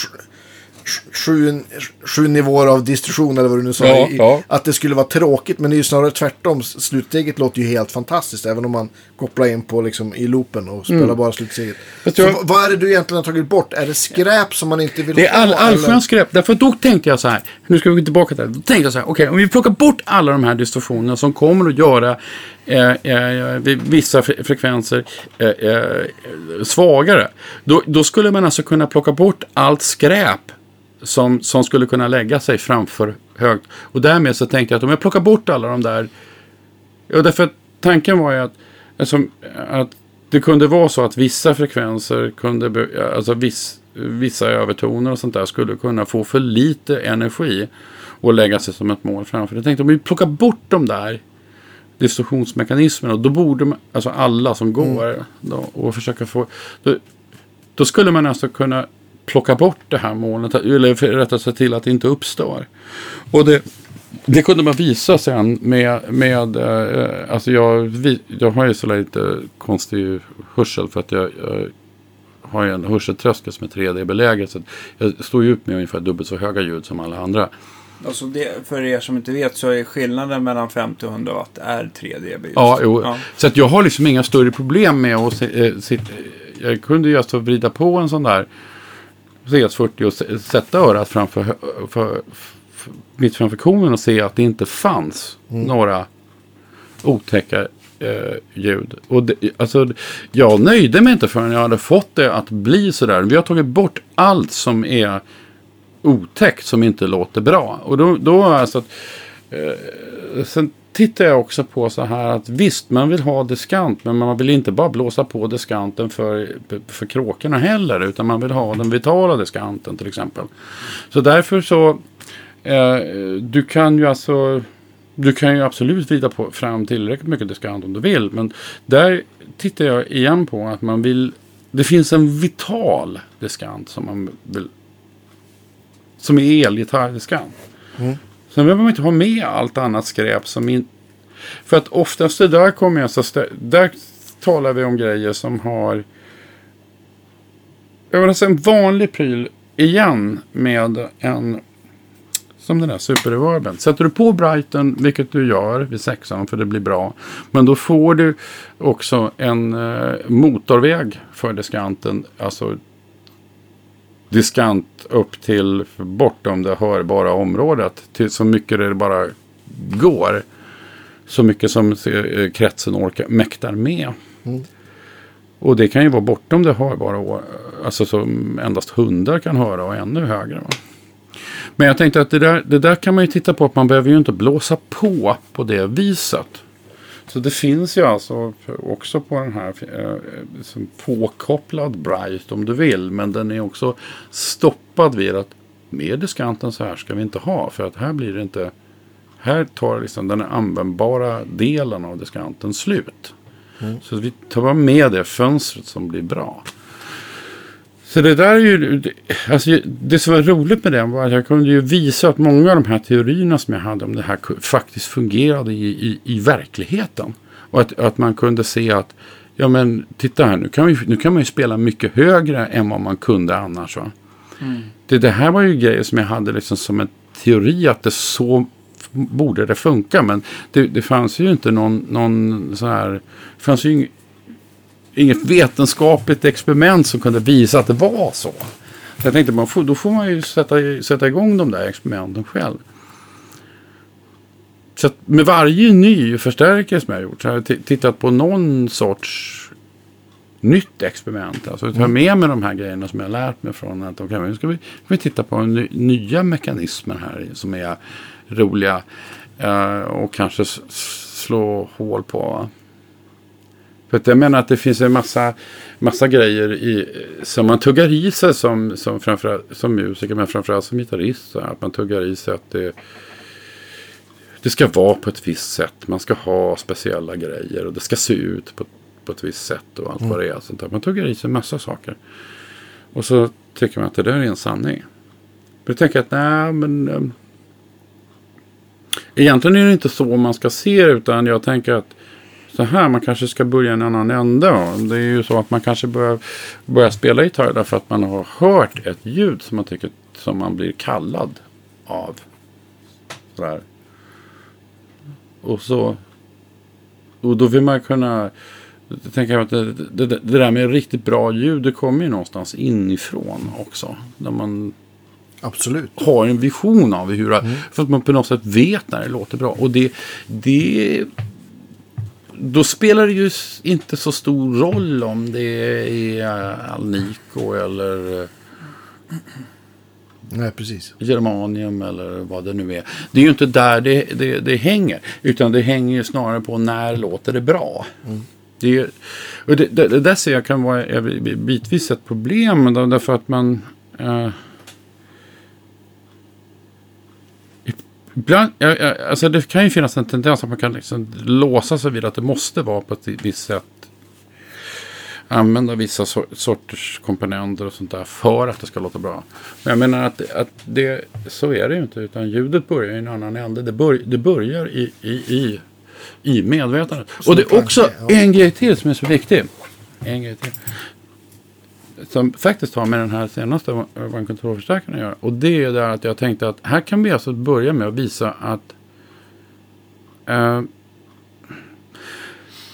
sju, sju nivåer av distribution eller vad du nu sa. Ja, i, ja. Att det skulle vara tråkigt, men det är ju snarare tvärtom. Slutsteget låter ju helt fantastiskt, även om man kopplar in på liksom i loopen och spelar bara slutsteget. Du vad- är det du egentligen har tagit bort? Är det skräp som man inte vill Det är all, ha, allsköns skräp. Därför då tänkte jag så här. Nu ska vi gå tillbaka till det. Då tänkte jag så här. Okej, om vi plockar bort alla de här distorsionerna som kommer att göra eh, eh, vissa fre- frekvenser eh, eh, svagare. Då, då skulle man alltså kunna plocka bort allt skräp som, som skulle kunna lägga sig framför högt. Och därmed så tänkte jag att om jag plockar bort alla de där. Ja, därför att tanken var ju att, alltså, att det kunde vara så att vissa frekvenser kunde, alltså viss, vissa övertoner och sånt där skulle kunna få för lite energi och lägga sig som ett mål framför. Jag tänkte om vi plockar bort de där distorsionsmekanismerna, då borde man, alltså alla som går då, och försöka få, då, då skulle man alltså kunna plocka bort det här molnet, eller rättare sagt till att det inte uppstår. Och det, det kunde man visa sen med, med eh, alltså jag, vi, jag har ju så lite konstig hörsel för att jag, jag har ju en hörseltröskel som är 3D-belägret. Så jag står ju upp med ungefär dubbelt så höga ljud som alla andra. Alltså det, för er som inte vet så är skillnaden mellan 50 och 100 watt är 3 dB. Ja. Ja. Så att jag har liksom inga större problem med att se, eh, sit, Jag kunde ju alltså vrida på en sån där CS40 och sätta örat framför, för, för, mitt framför konen och se att det inte fanns några otäcka eh, ljud. Och det, alltså, jag nöjde mig inte förrän jag hade fått det att bli sådär. Vi har tagit bort allt som är otäckt som inte låter bra. Och då, då alltså att, eh, sen tittar jag också på så här att visst, man vill ha diskant, men man vill inte bara blåsa på diskanten för, för kråkorna heller, utan man vill ha den vitala diskanten till exempel. Så därför så, eh, du kan ju alltså, du kan ju absolut vrida på, fram tillräckligt mycket diskant om du vill, men där tittar jag igen på att man vill, det finns en vital diskant som man vill, som är elgitarrdiskant. Mm. Sen behöver man inte ha med allt annat skräp som in... För att oftast det där kommer jag så stä- Där talar vi om grejer som har... Jag vill säga en vanlig pryl igen med en... Som den där superreverben. Sätter du på Brighton, vilket du gör vid sexan för det blir bra. Men då får du också en eh, motorväg för diskanten. Alltså diskant upp till bortom det hörbara området. Till så mycket det bara går. Så mycket som eh, kretsen orkar, mäktar med. Mm. Och det kan ju vara bortom det hörbara. Alltså som endast hundar kan höra och ännu högre. Va? Men jag tänkte att det där, det där kan man ju titta på. att Man behöver ju inte blåsa på på det viset. Så det finns ju alltså också på den här eh, påkopplad Bright om du vill. Men den är också stoppad vid att med diskanten så här ska vi inte ha. För att här blir det inte. Här tar liksom den användbara delen av diskanten slut. Så vi tar bara med det fönstret som blir bra. Så det där är ju, alltså det som var roligt med den var att jag kunde ju visa att många av de här teorierna som jag hade om det här faktiskt fungerade i, i, i verkligheten. Och att, att man kunde se att, ja men titta här, nu kan, vi, nu kan man ju spela mycket högre än vad man kunde annars. Va? Det, det här var ju grejer som jag hade liksom som en teori att det så borde det funka. Men det, det fanns ju inte någon, någon så här, det fanns ju inget vetenskapligt experiment som kunde visa att det var så. Så jag tänkte, man får, då får man ju sätta, sätta igång de där experimenten själv. Så att med varje ny förstärkare som jag har gjort så har jag ti- tittat på någon sorts nytt experiment. Alltså jag tar med mig de här grejerna som jag har lärt mig från att okay, nu ska vi, ska vi titta på ny, nya mekanismer här som är roliga eh, och kanske slå hål på. För att jag menar att det finns en massa, massa grejer i, som man tuggar i sig som, som, framförallt, som musiker men framförallt som gitarrist. Att man tuggar i sig att det, det ska vara på ett visst sätt. Man ska ha speciella grejer och det ska se ut på, på ett visst sätt och allt vad det är. Sånt där. Man tuggar i sig en massa saker. Och så tycker man att det där är en sanning. Men jag tänker att nej men um, Egentligen är det inte så man ska se det utan jag tänker att så här, man kanske ska börja i en annan ände. Det är ju så att man kanske börjar, börjar spela gitarr därför att man har hört ett ljud som man tycker som man blir kallad av. Sådär. Och så och då vill man kunna tänker att det, det, det där med riktigt bra ljud det kommer ju någonstans inifrån också. Där man Absolut. har en vision av hur För att man på något sätt vet när det låter bra. Och det, det då spelar det ju inte så stor roll om det är Alnico eller eh, Nej, precis. Germanium eller vad det nu är. Det är ju inte där det, det, det hänger. Utan det hänger ju snarare på när låter det bra. Det, är, ju- och det, det, det där ser jag kan vara eh, bitvis ett problem. Därför att man... Eh, Ja, alltså det kan ju finnas en tendens att man kan liksom låsa sig vid att det måste vara på ett visst sätt. Använda vissa sor- sorters komponenter och sånt där för att det ska låta bra. Men jag menar att, att det, så är det ju inte. Utan ljudet börjar i en annan ände. Det, bör, det börjar i, i, i, i medvetandet. och det är också en grej till som är så viktig. En grej till. Som faktiskt har med den här senaste One att göra. Och det är där att jag tänkte att här kan vi alltså börja med att visa att eh,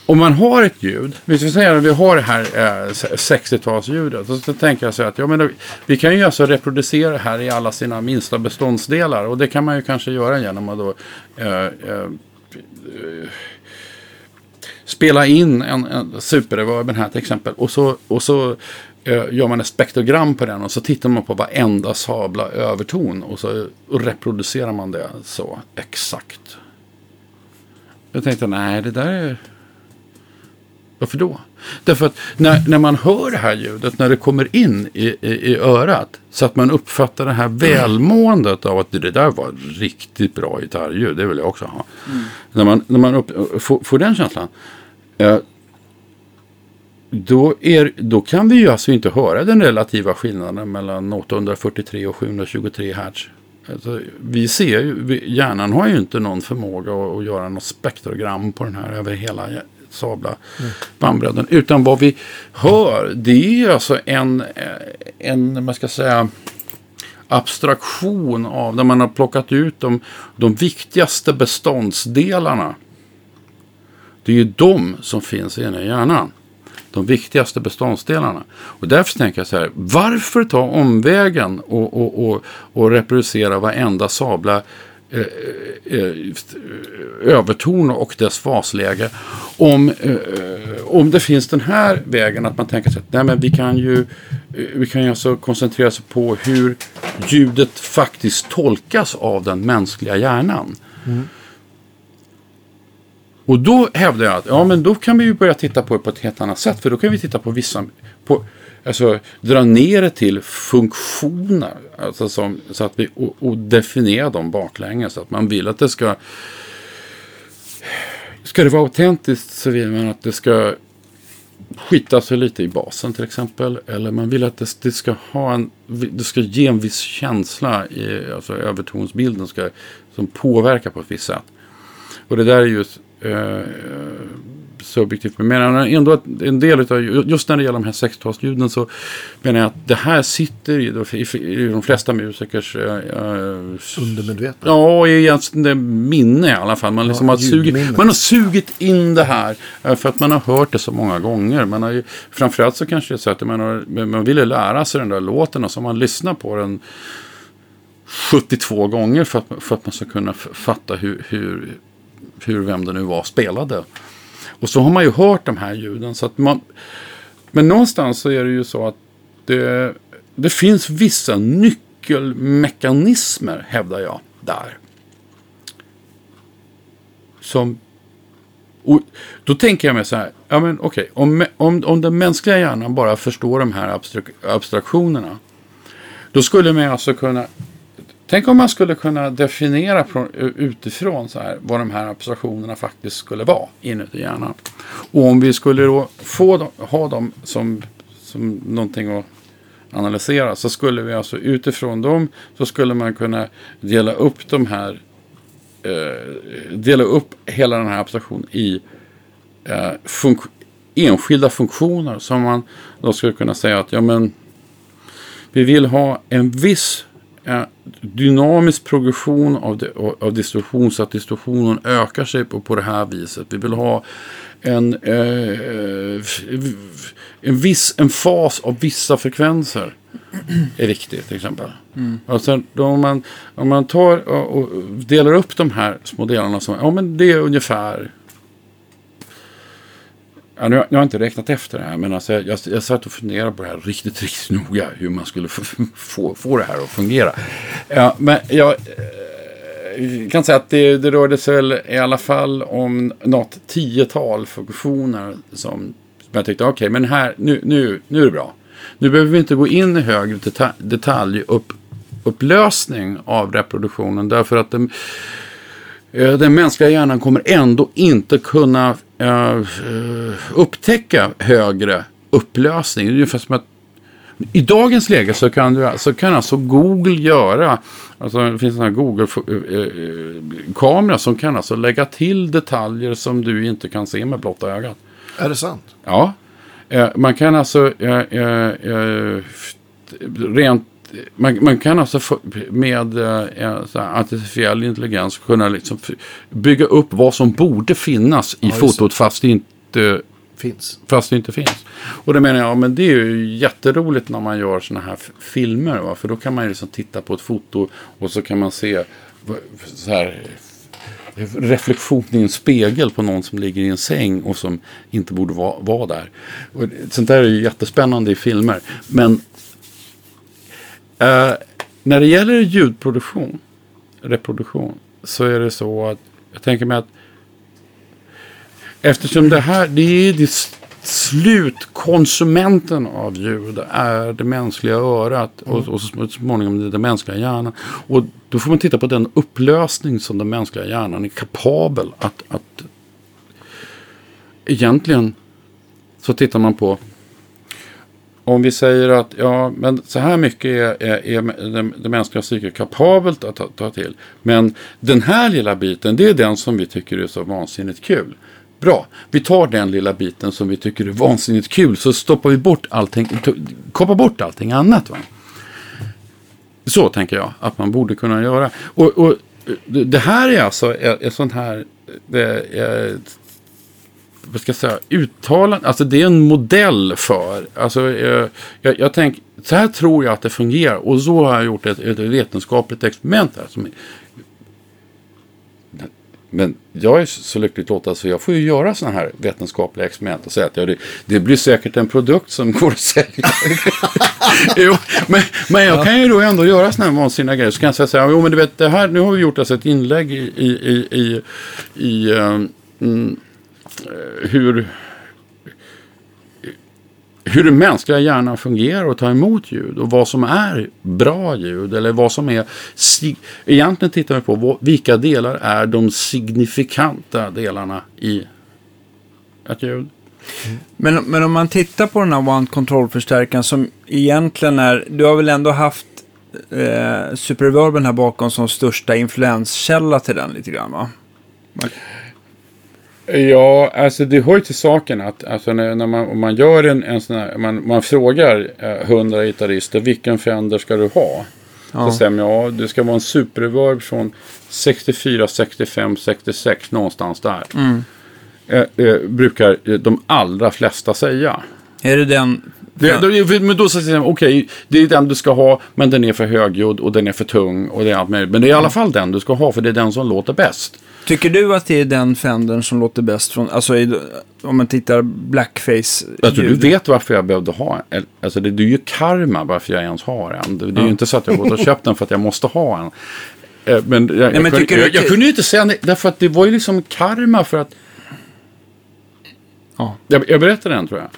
om man har ett ljud, vi ska säga att vi har det här eh, 60-talsljudet. Så, så tänker jag så här att ja, men då, vi kan ju alltså reproducera det här i alla sina minsta beståndsdelar. Och det kan man ju kanske göra genom att då eh, eh, spela in en, en superreverben här till exempel. Och så, och så gör man ett spektrogram på den och så tittar man på varenda sabla överton. Och så reproducerar man det så exakt. Jag tänkte, nej det där är... Varför då? Därför att när, när man hör det här ljudet, när det kommer in i, i, i örat, så att man uppfattar det här välmåendet av att det där var riktigt bra gitarrljud, det vill jag också ha. När man, när man upp, får, får den känslan, eh, då, är, då kan vi ju alltså inte höra den relativa skillnaden mellan 843 och 723 Hz. Alltså, vi ser ju, vi, hjärnan har ju inte någon förmåga att, att göra något spektrogram på den här över hela sabla bandbredden. Utan vad vi hör det är alltså en, en man ska säga, abstraktion av där man har plockat ut de, de viktigaste beståndsdelarna. Det är ju de som finns i hjärnan. De viktigaste beståndsdelarna. Och därför tänker jag så här. Varför ta omvägen och, och, och, och reproducera varenda sabla eh, eh, eh överton och dess fasläge. Om, eh, om det finns den här vägen att man tänker sig att nej, men vi kan ju eh, vi kan ju alltså koncentrera oss på hur ljudet faktiskt tolkas av den mänskliga hjärnan. Mm. Och då hävdar jag att ja, men då kan vi ju börja titta på det på ett helt annat sätt. För då kan vi titta på vissa, på, alltså dra ner det till funktioner. Alltså som, så att vi, och, och definiera dem baklänges. Så att man vill att det ska, ska det vara autentiskt så vill man att det ska skita sig lite i basen till exempel. Eller man vill att det, det, ska ha en, det ska ge en viss känsla i alltså övertonsbilden ska, som påverkar på ett visst sätt. Och det där är just eh, subjektivt. Men ändå att en del av, just när det gäller de här 60-talsljuden så menar jag att det här sitter i, i, i de flesta musikers eh, undermedvetna. Ja, egentligen minne i alla fall. Man, liksom ja, har sugit, man har sugit in det här eh, för att man har hört det så många gånger. Man har ju, framförallt så kanske det är så att man, har, man ville lära sig den där låten och så man lyssnat på den 72 gånger för att, för att man ska kunna fatta hur, hur, hur vem det nu var spelade. Och så har man ju hört de här ljuden. Så att man, men någonstans så är det ju så att det, det finns vissa nyckelmekanismer, hävdar jag, där. Som och då tänker jag mig så här, ja men okej, okay, om, om, om den mänskliga hjärnan bara förstår de här abstrak abstraktionerna. Då skulle man alltså kunna Tänk om man skulle kunna definiera utifrån så här, vad de här abstraktionerna faktiskt skulle vara inuti hjärnan. Och om vi skulle då få dem, ha dem som, som någonting att analysera så skulle vi alltså utifrån dem så skulle man kunna dela upp de här eh, dela upp hela den här abstraktionen i eh, funk enskilda funktioner som man då skulle kunna säga att ja men vi vill ha en viss dynamisk progression av, av distorsion så att distorsionen ökar sig på, på det här viset. Vi vill ha en, eh, en viss en fas av vissa frekvenser. är viktigt till exempel. Mm. Och sen, då om, man, om man tar och, och, delar upp de här små delarna som ja, men det är ungefär Ja, nu, har jag inte räknat efter det här, men alltså jag, jag, jag satt och funderade på det här riktigt, riktigt noga. Hur man skulle få, få det här att fungera. Ja, men jag eh, kan säga att det, det rörde sig väl i alla fall om något tiotal funktioner som, som jag tyckte, okej, okay, men här, nu, nu, nu är det bra. Nu behöver vi inte gå in i högre detalj, detaljupplösning av reproduktionen därför att den, eh, den mänskliga hjärnan kommer ändå inte kunna uh, upptäcka högre upplösning. Ungefär som att i dagens läge så kan, du, så kan alltså Google göra, alltså det finns en Google-kamera eh, som kan alltså lägga till detaljer som du inte kan se med blotta ögat. Är det sant? Ja. Man kan alltså rent man, man, kan alltså få, med eh, artificiell intelligens kunna liksom bygga upp vad som borde finnas i ja, fotot fast det inte finns. Fast det inte finns. Och det menar jag, men det är ju jätteroligt när man gör sådana här filmer. Va? För då kan man ju liksom titta på ett foto och så kan man se så här reflektion i en spegel på någon som ligger i en säng och som inte borde vara, vara där. Och sånt där är ju jättespännande i filmer. Men Uh, när det gäller ljudproduktion, reproduktion, så är det så att jag tänker mig att Eftersom det här, det är det slutkonsumenten av ljud är det mänskliga örat och, och så småningom det mänskliga hjärnan. Och då får man titta på den upplösning som den mänskliga hjärnan är kapabel att, att egentligen så tittar man på om vi säger att ja, men så här mycket är, är, är det, det mänskliga psyket kapabelt att ta, ta till. Men den här lilla biten, det är den som vi tycker är så vansinnigt kul. Bra, vi tar den lilla biten som vi tycker är vansinnigt kul så stoppar vi bort allting, koppar bort allting annat. Va? Så tänker jag att man borde kunna göra. Och, och det här är alltså ett, ett sånt här det är, vad ska jag säga, uttalande, alltså det är en modell för, alltså eh, jag, jag tänker, så här tror jag att det fungerar och så har jag gjort ett, ett vetenskapligt experiment här. Som, men jag är så lyckligt lottad så jag får ju göra sådana här vetenskapliga experiment och säga att ja, det, det blir säkert en produkt som går att sälja. jo, men, men jag kan ju då ändå göra sådana här vansinniga grejer. Så kan jag säga så här, jo men du vet, det här, nu har vi gjort alltså ett inlägg i, i, i, i, i eh, mm, Eh, hur, hur den mänskliga hjärnan fungerar och tar emot ljud och vad som är bra ljud eller vad som är... Egentligen tittar vi på vilka delar är de signifikanta delarna i ett ljud. Men, men om man tittar på den här One Control-förstärkaren som egentligen är, du har väl ändå haft eh, Superreverben här bakom som största influenskälla till den lite grann va? Ja, alltså det hör ju till saken att alltså när, när man, om man gör en, en sån här, man, man frågar eh, 100 gitarrister vilken Fender ska du ha? Ja. Så säger man ja, det ska vara en superreverb från 64, 65, 66 någonstans där. Mm. Eh, eh, brukar eh, de allra flesta säga. Är det den? Det, då- Men då säger man okej, det är den du ska ha, men den är för högljudd och den är för tung och det är allt möjligt. Men det är i alla fall den du ska ha, för det är den som låter bäst. Tycker du att det är den Fendern som låter bäst från, alltså om man tittar blackface Jag tror du vet varför jag behövde ha en. Alltså det, det är ju karma varför jag ens har en. Det, det är ju inte så att jag har gått och köpt den för att jag måste ha en. Eh, Men, jag, jag, men kunde, jag, jag det- kunde ju inte säga nej, därför att det var ju liksom karma för att... Ja. Jag, jag berättade den tror jag.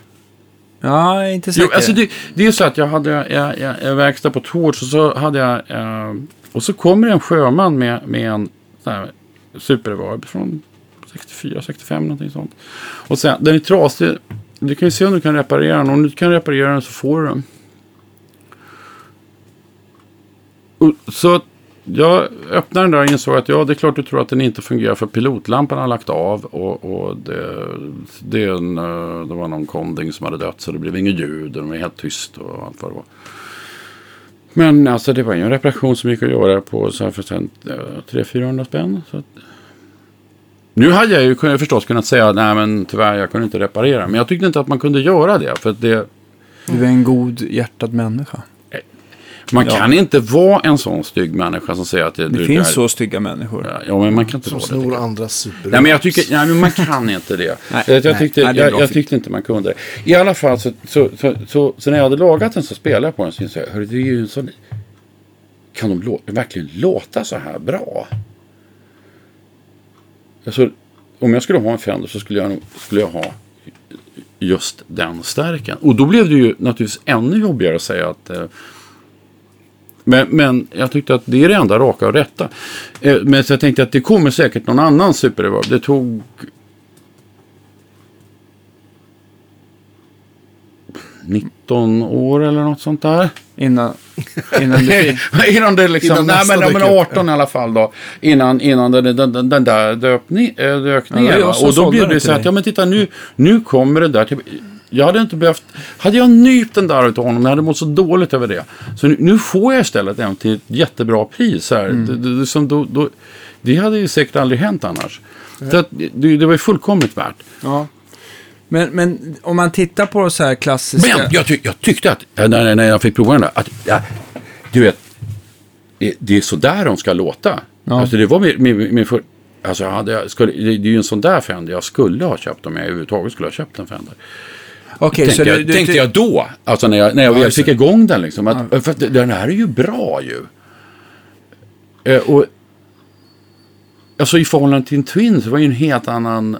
Ja, jag är inte säker. Jo, alltså det, det är så att jag hade jag, jag, jag verkstad på Tårts och så hade jag... Eh, och så kommer en sjöman med, med en sån här superreverb från 64, 65 någonting sånt. Och sen, den är trasig. Du kan ju se om du kan reparera den. Om du kan reparera den så får du den. Och, så att jag öppnade den där och insåg att ja, det är klart du tror att den inte fungerar för pilotlampan har lagt av och, och det, det, en, eh, det var någon konding som hade dött så det blev inget ljud och de var helt tyst och allt vad det var. Men alltså det var ju en reparation som gick att göra på så här för 300-400 eh, spänn. Så att... Nu hade jag ju förstås kunnat säga nej men tyvärr jag kunde inte reparera. Men jag tyckte inte att man kunde göra det. För att det, Du är en god hjärtad människa man Ja. kan inte vara en sån stygg människa som säger att det, Det finns så stygga människor. Ja men man kan inte Som vara det. snor andras super. Nej men jag tycker, nej men man kan inte det. Nej, jag, tyckte, nej, det jag, jag tyckte inte man kunde det. I alla fall så, så, så, så, så när jag hade lagat den så spelade jag på den så jag, hörru det är ju en sån... Kan de lå, verkligen låta så här bra? Alltså, om jag skulle ha en Fender så skulle jag, skulle jag ha just den stärken. Och då blev det ju naturligtvis ännu jobbigare att säga att eh, men, men jag tyckte att det är det enda raka och rätta. Eh, men så jag tänkte att det kommer säkert någon annan superreverb. Det tog 19 år eller något sånt där. Innan, innan fick... innan det liksom, Innan nej men, men dök upp. 18 i alla fall då. Innan, innan den, den, den, där dök, ni, äh, dök Ja, det ner. som och då blev det så att, ja men titta nu, nu kommer det där till, jag hade inte behövt, hade jag nypt den där utav honom, jag hade mått så dåligt över det. Så nu, nu får jag istället en till ett jättebra pris här. Mm. Det, det, det, som då, då, det hade ju säkert aldrig hänt annars. Så att, det, det var ju fullkomligt värt. Ja. Men, men om man tittar på så här klassiska... Men jag, tyck, jag tyckte att, när, när jag fick prova den där, att ja, du vet, det, det är så där de ska låta. Ja. Alltså det var min, min, min för, alltså jag hade, jag skulle, det, det är ju en sån där Fender jag skulle ha köpt om jag överhuvudtaget skulle ha köpt en Fender. Okej, så tänkte, du, jag, du, tänkte jag då, alltså när jag, när jag Ja, väl fick igång den liksom. Att, För att den här är ju bra ju. Eh, och, alltså i förhållande till en Twin så var det ju en helt annan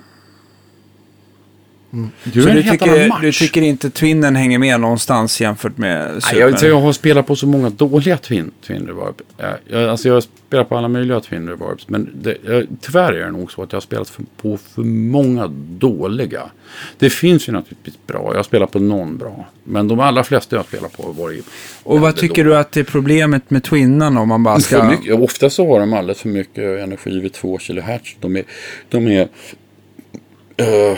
Du Så en du annan tycker, du tycker inte Twinnen hänger med någonstans jämfört med Nej, Super? jag, jag har spelat på så många dåliga twin, twin reverb. Jag, jag, alltså jag har spelat på alla möjliga twin reverbs. Men det, jag, tyvärr är det nog så att jag har spelat för, på för många dåliga. Det finns ju naturligtvis bra. Jag har spelat på någon bra. Men de allra flesta jag har spelat på har varit Och vad tycker dåliga. du att det är problemet med Twinnarna om man bara ska... Mycket, ofta så har de alldeles för mycket energi vid 2 kHz. De är, de är, eh,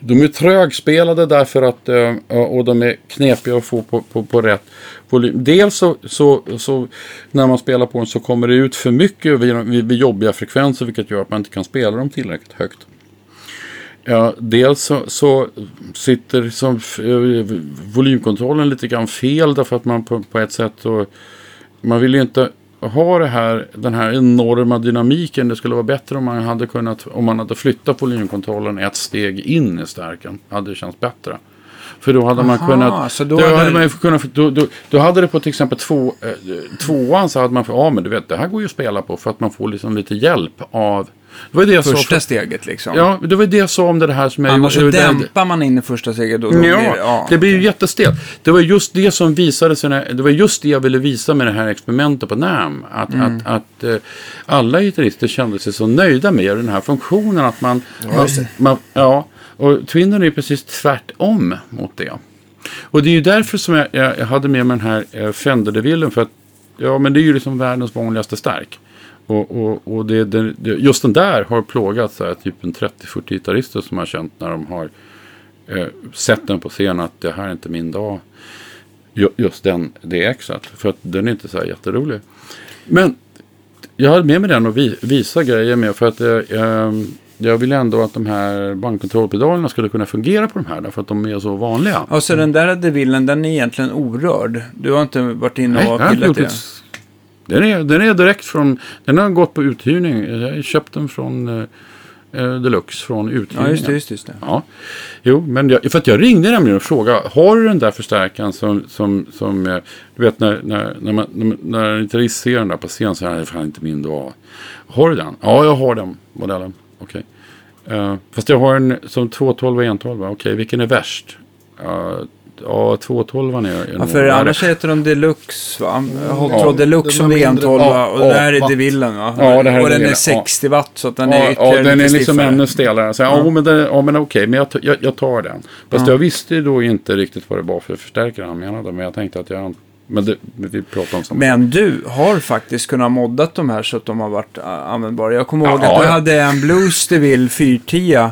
de är trögspelade därför att, eh, och de är knepiga att få på, på, på rätt volym. Dels så, så, så när man spelar på dem så kommer det ut för mycket vid, vid, vid jobbiga frekvenser vilket gör att man inte kan spela dem tillräckligt högt. Ja, dels så, så sitter som, eh, volymkontrollen lite grann fel därför att man på, på ett sätt så man vill ju inte ha det här, den här enorma dynamiken. Det skulle vara bättre om man hade kunnat, om man hade flyttat volymkontrollen ett steg in i stärken. Hade det känts bättre. För då hade man Aha, kunnat, så då då, hade- hade man kunnat, då, då, då hade det på till exempel två, eh, tvåan så hade man, ja men du vet det här går ju att spela på för att man får liksom lite hjälp av, det var det jag sa Första för- steget liksom. Ja, det var det jag sa om det här som jag Annars så gjorde- dämpar man in i första steget. Och då Ja, blir det, ja. det blir ju jättestelt. Det var just det som visade sig, när, det var just det jag ville visa med det här experimentet på NAM. Att, Mm. att, att eh, alla gitarrister kände sig så nöjda med den här funktionen. Att man, man, just det. man, ja, och Twinnen är ju precis tvärtom mot det. Och det är ju därför som jag, jag, jag hade med mig den här eh, Fender DeVillen. För att, ja men det är ju liksom världens vanligaste stark. Och, och, och det, det, just den där har plågat så här, typ en 30-40 gitarrister som har känt när de har eh, sett den på scen att det här är inte min dag. Just den exet. För att den är inte så här jätterolig. Men jag hade med mig den och vi, visa grejer med för att eh, ehm, jag ville ändå att de här bandkontrollpedalerna skulle kunna fungera på de här. Därför att de är så vanliga. Och så den där DeVillen, den är egentligen orörd. Du har inte varit inne och pillat den? ett- den, är, den är direkt från, den har gått på uthyrning. Jag har köpt den från eh, eh, Deluxe från uthyrningen. Ja, just det. Just det, just det. Ja, jo, men jag, för att jag ringde nämligen och frågade, har du den där förstärkaren som, som, som eh, du vet när, när, när, man, när, när en gitarrist ser den där på scen så är det fan inte min dag. Har du den? Ja, jag har den modellen. Okej. Eh, fast jag har en som 212 och 112. Okej, vilken är värst? Uh, ja, 212 är, är Ja, för annars heter de Deluxe va? Hot Ja. Deluxe som är det är en mindre- 12 ja, och det där är. DeVillen va? Ja, det här är och den är DeVillen, 60 watt så att den är ytterligare ja, den är lite liksom stiffare. ännu stelare. Så, ja, men, det, ja, men okej, men jag, jag, jag tar den. Fast Ja. jag visste ju då inte riktigt vad det var för förstärkare han menade. Men jag tänkte att jag... Men det, vi pratar om samma Men du har faktiskt kunnat moddat de här så att de har varit äh, användbara. Jag kommer ihåg Ja, att du ja. hade en Blues DeVille 410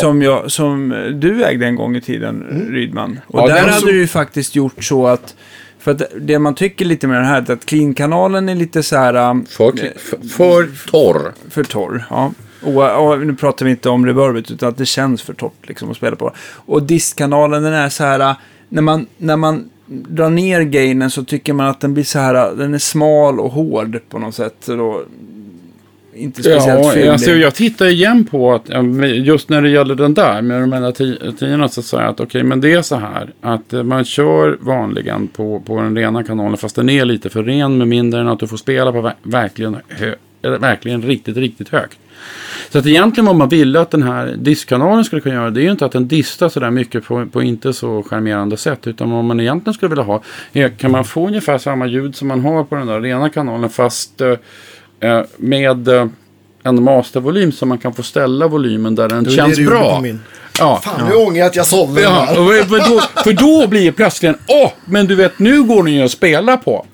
som, jag, som du ägde en gång i tiden, Rydman. Och Ja, där hade så- du ju faktiskt gjort så att för att det man tycker lite med den här är att clean-kanalen är lite så här ähm, För, för, för torr. för torr. Ja. Och, och nu pratar vi inte om reverbet utan att det känns för torrt liksom att spela på. Och distkanalen den är så här, äh, när man, när man drar ner gainen så tycker man att den blir så här, den är smal och hård på något sätt. Då, inte speciellt Ja, fyllig. alltså, jag tittar igen på att just när det gäller den där med de här ti- tiorna så säger jag att okej, men det är så här att eh, man kör vanligen på, på den rena kanalen fast den är lite för ren med mindre än att du får spela på ver- verkligen, hö, verkligen riktigt, riktigt högt. Så att egentligen vad man ville att den här diskkanalen skulle kunna göra det är ju inte att den distar sådär mycket på, på inte så charmerande sätt. Utan vad man egentligen skulle vilja ha är kan man få ungefär samma ljud som man har på den där rena kanalen fast eh, eh, med eh, en mastervolym så man kan få ställa volymen där den känns bra. Ja. Fan, nu ångrar jag att jag sålde den Ja, här. och för, då, för då blir det plötsligt, åh, men du vet, nu går den ju att spela på.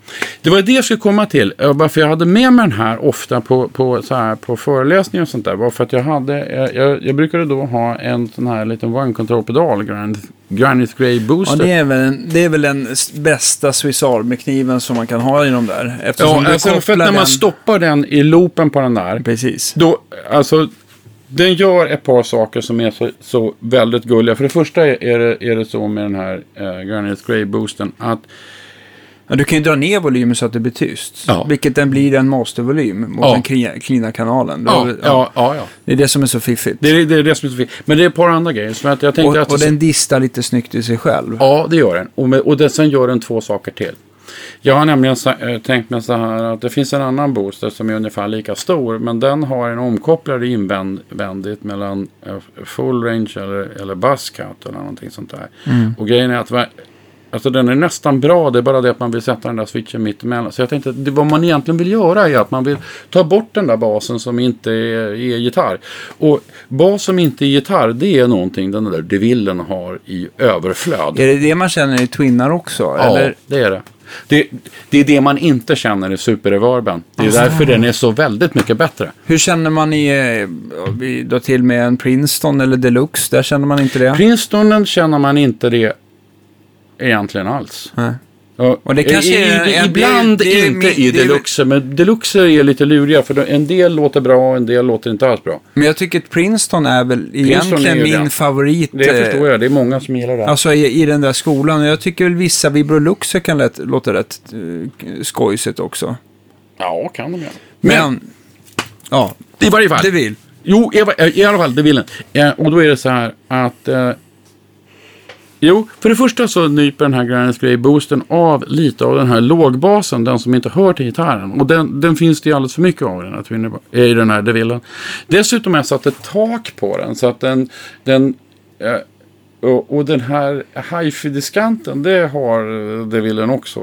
Det var det jag skulle komma till. Varför jag hade med mig den här ofta på, på, så här, på föreläsningar och sånt där var för att jag hade, eh, jag, jag brukade då ha en sån här liten one control-pedal, Granite, Granite Grey Ja, Booster. det är väl, en- det är väl den bästa Swiss Army-kniven som man kan ha i de där. Eftersom Ja, alltså, för att när man den- stoppar den i loopen på den där, Precis. då, alltså, den gör ett par saker som är så, så väldigt gulliga. För det första är är det, är det så med den här eh, Granite Grey Boosten att Ja, du kan ju dra ner volymen så att det blir tyst. Ja. Vilket den blir en mastervolym mot Ja. den cleana kanalen. Ja, ja, ja. ja. Det är det som är så fiffigt. Det är det, är det som är så fint. Men det är ett par andra grejer. Att jag tänkte och, att och den distar lite snyggt i sig själv. Ja, det gör den. Och, med, och den, sen gör den två saker till. Jag har nämligen äh, tänkt mig så här att det finns en annan booster som är ungefär lika stor. Men den har en omkopplare invändigt mellan äh, full range eller, eller buzzcut eller någonting sånt där. Mm. Och grejen är att Alltså den är nästan bra, det är bara det att man vill sätta den där switchen mitt emellan. Så jag tänkte att det, vad man egentligen vill göra är att man vill ta bort den där basen som inte är, är gitarr. Och bas som inte är gitarr, det är någonting den där devillen har i överflöd. Är det det man känner i Twinnar också? Ja, Eller? det är det. det. Det är det man inte känner i superreverben. Det är därför den är så väldigt mycket bättre. Hur känner man i, eh, drar till med en Princeton eller Deluxe? Där känner man inte det? Princestonen känner man inte det egentligen alls. Nej. Ja, Och det kanske i, är- i, är- ibland det är- inte det i det deluxe, men deluxe är lite luriga för en del låter bra och en del låter inte alls bra. Men jag tycker att Princeton är väl egentligen är min det. favorit. Det eh, förstår jag, det är många som gillar det. Alltså i, i den där skolan. Och Jag tycker väl vissa Vibroluxer kan lätt, låta rätt uh, skojsigt också. Ja, kan de göra. Men, Men, ja, i varje fall. det vill. Jo, i, i alla fall, det vill den. Eh, och då är det så här att... Jo, för det första så nyper den här Grannis Grey Boosten av lite av den här lågbasen, den som inte hör till gitarren. Och den, den finns det ju alldeles för mycket av i den här, Twinner- i den här DeVillen. Dessutom har jag satt ett tak på den, så att den... den eh, och, och den här hifi-diskanten, det har DeVillen också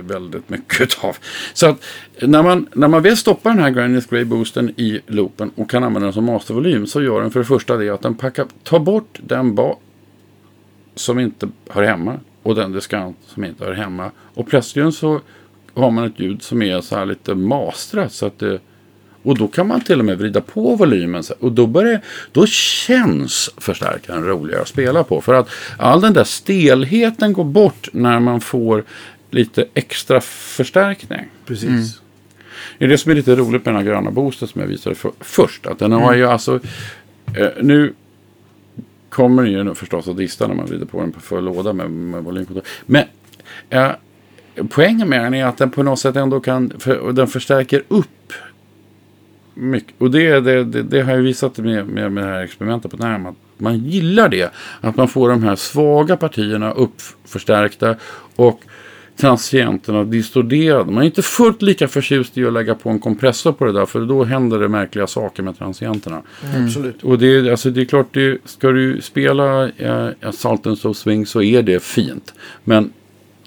väldigt mycket av. Så att när man, när man väl stoppar den här Grannis Grey Boosten i loopen och kan använda den som mastervolym så gör den för det första det att den packar, tar bort den ba som inte hör hemma och den diskant som inte hör hemma. Och plötsligt så har man ett ljud som är så här lite mastrat så att det och då kan man till och med vrida på volymen. så- Och då, börjar, då känns förstärkaren roligare att spela på. För att all den där stelheten går bort när man får lite extra förstärkning. Precis. Det är det som är lite roligt med den här gröna boosten som jag visade för, först. Att den har ju alltså... Eh, nu kommer den ju förstås att dista när man vrider på den på full låda med, med volymkontroll. Men eh, poängen med den är att den på något sätt ändå kan... För, och den förstärker upp mycket. Och det, det, det, det har jag visat med, med, med det här experimentet på Närm. Att man gillar det. Att man får de här svaga partierna uppförstärkta. Och transienterna distorderade. Man är inte fullt lika förtjust i att lägga på en kompressor på det där. För då händer det märkliga saker med transienterna. Absolut. Och det, är- alltså det är klart, det, ska du spela eh, Assault and So Swing så är det fint. Men,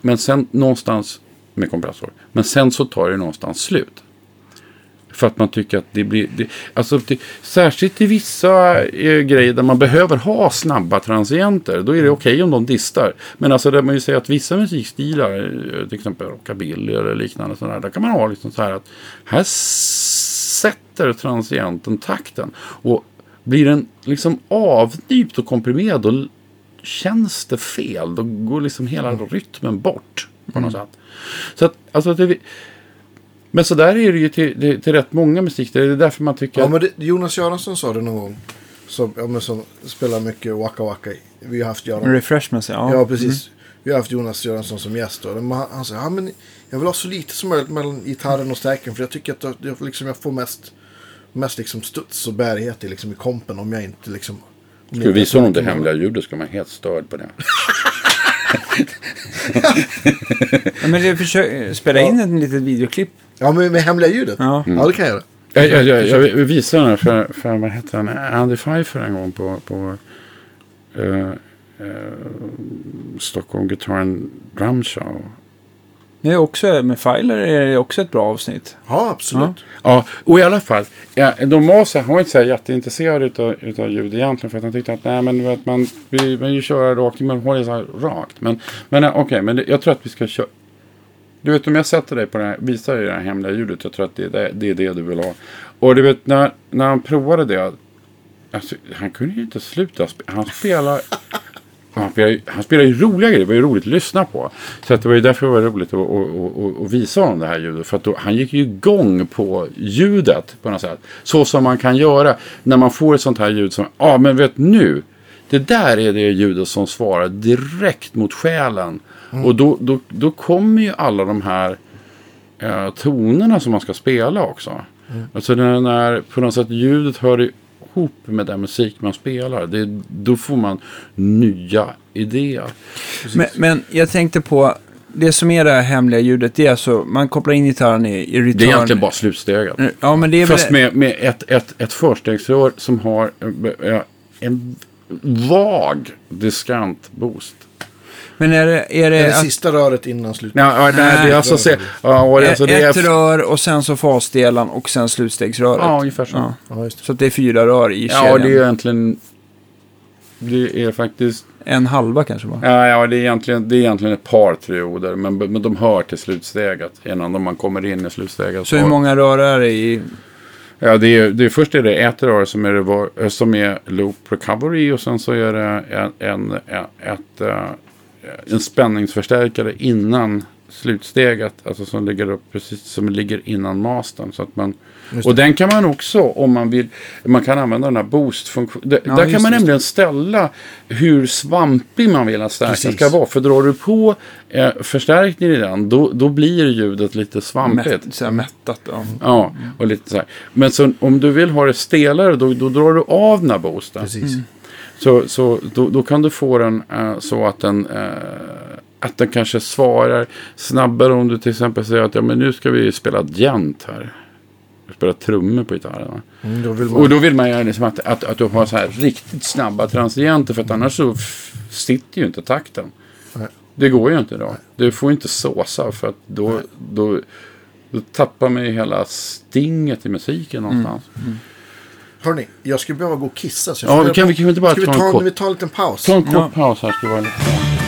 men sen någonstans med kompressor. Men sen så tar det någonstans slut. För att man tycker att det blir... Det, alltså det, särskilt i vissa eh, grejer där man behöver ha snabba transienter. Då är det okej om de distar. Men alltså där man ju säger att vissa musikstilar, eh, till exempel rockabilly eller liknande sådär. Där kan man ha liksom så här att här sätter transienten takten. Och blir den liksom avnypt och komprimerad då känns det fel. Då går liksom hela rytmen bort på något sätt. Så att, alltså det, men så där är det ju till, till, till rätt många musik. Det är därför man tycker Ja, men det, Jonas Göransson sa det någon gång. Som, ja, men som spelar mycket Waka Waka. Vi har haft Göran. Refreshments, ja. Ja, precis. Vi har haft Jonas Göransson som gäst. Då. Men Han, han sa ja, men jag vill ha så lite som möjligt mellan gitarren och stärken. För jag tycker att jag, liksom, jag får mest, mest liksom studs och bärighet i, liksom, i kompen om jag inte liksom... om Ska vi jag visa honom det hemliga ljudet ska man helt störd på det. Ja, men det försök, spela in ett litet videoklipp. Ja, men med hemliga ljudet? Ja. ja det kan jag göra. Jag, jag, jag, jag visade den här för, för vad heter han, Andy Pfeiffer en gång på, på eh, eh, Stockholm Guitar and Drum Show. Det är också, med Filer är det också ett bra avsnitt. Ja, absolut. Ja, och i alla fall. Ja, de var så, han var inte så här jätteintresserad utav, utav ljud egentligen. För att han tyckte att nej, men, du vet, man vi, man ju köra rakt, man håller så här rakt. Men, men eh, okej, men det, jag tror att vi ska köra. Du vet om jag sätter dig på det här, visar dig det här hemliga ljudet. Jag tror att det är det, det, är det du vill ha. Och du vet när, när han provade det. Alltså, han kunde ju inte sluta spela. Han spelar. Han spelar, ju- han spelar ju roliga grejer. Det var ju roligt att lyssna på. Så att det var ju därför det var roligt att, att, att, att visa honom det här ljudet. För att då, han gick ju igång på ljudet på något sätt. Så som man kan göra när man får ett sånt här ljud som, ja ah, men vet nu. Det där är det ljudet som svarar direkt mot själen. Och då, då, då kommer ju alla de här eh, tonerna som man ska spela också. Alltså när, när på något sätt ljudet hör ihop med den musik man spelar. Det, då får man nya idéer. Men, men jag tänkte på, det som är det här hemliga ljudet, det är alltså, man kopplar in gitarren i, i return. Det är egentligen bara slutsteget. Ja, men det är Fast med, med ett, ett, ett förstegsrör som har eh, eh, en vag diskantboost. Men är det... Är det, Det är det att- sista röret innan slutet. Ja, ja, det, Nej. det är alltså, se, ja, det, alltså, det ett är, rör och sen så fasdelan och sen slutstegsröret. Ja, ungefär så. Ja. Ja, just det. Så att det är fyra rör i Ja, kedjan. det är egentligen... Det är faktiskt... En halva kanske va? Ja, ja det, är egentligen, det är egentligen ett par trioder. Men, men de hör till slutsteget. Innan man kommer in i slutsteget. Så hur många rör är det i... Ja, det är, det är, först är det ett rör som är, som är loop recovery. Och sen så är det en, en, en, ett, eh, en spänningsförstärkare innan slutsteget. Alltså som ligger, upp, precis, som ligger innan mastern. Så att man, och den kan man också om man vill. Man kan använda den här boost-funktionen. Där, Ja, där kan man det, nämligen ställa hur svampig man vill att stärkan ska vara. För drar du på eh, förstärkningen i den. Då, då blir ljudet lite svampigt. Mätt, så här mättat då. Ja, och lite så här. Men så, om du vill ha det stelare då, då drar du av den här boosten. Precis. Så, så då, då kan du få den eh, så att den, eh, att den kanske svarar snabbare om du till exempel säger att ja, men nu ska vi spela gent här. Vi spelar trummor på gitarren. Mm, då man... Och då vill man ju liksom att, att, att du har så här riktigt snabba transienter för att annars så sitter ju inte takten. Nej. Det går ju inte då. Du får inte såsa för att då, då, då tappar man ju hela stinget i musiken någonstans. Hörni, jag skulle behöva gå och kissa. Så jag Ja, funderar vi kan, vi kan inte bara Ska vi ta ta, en en, kort, vi tar en liten paus? ta en kort Ja. paus här. Ska vi vara lite.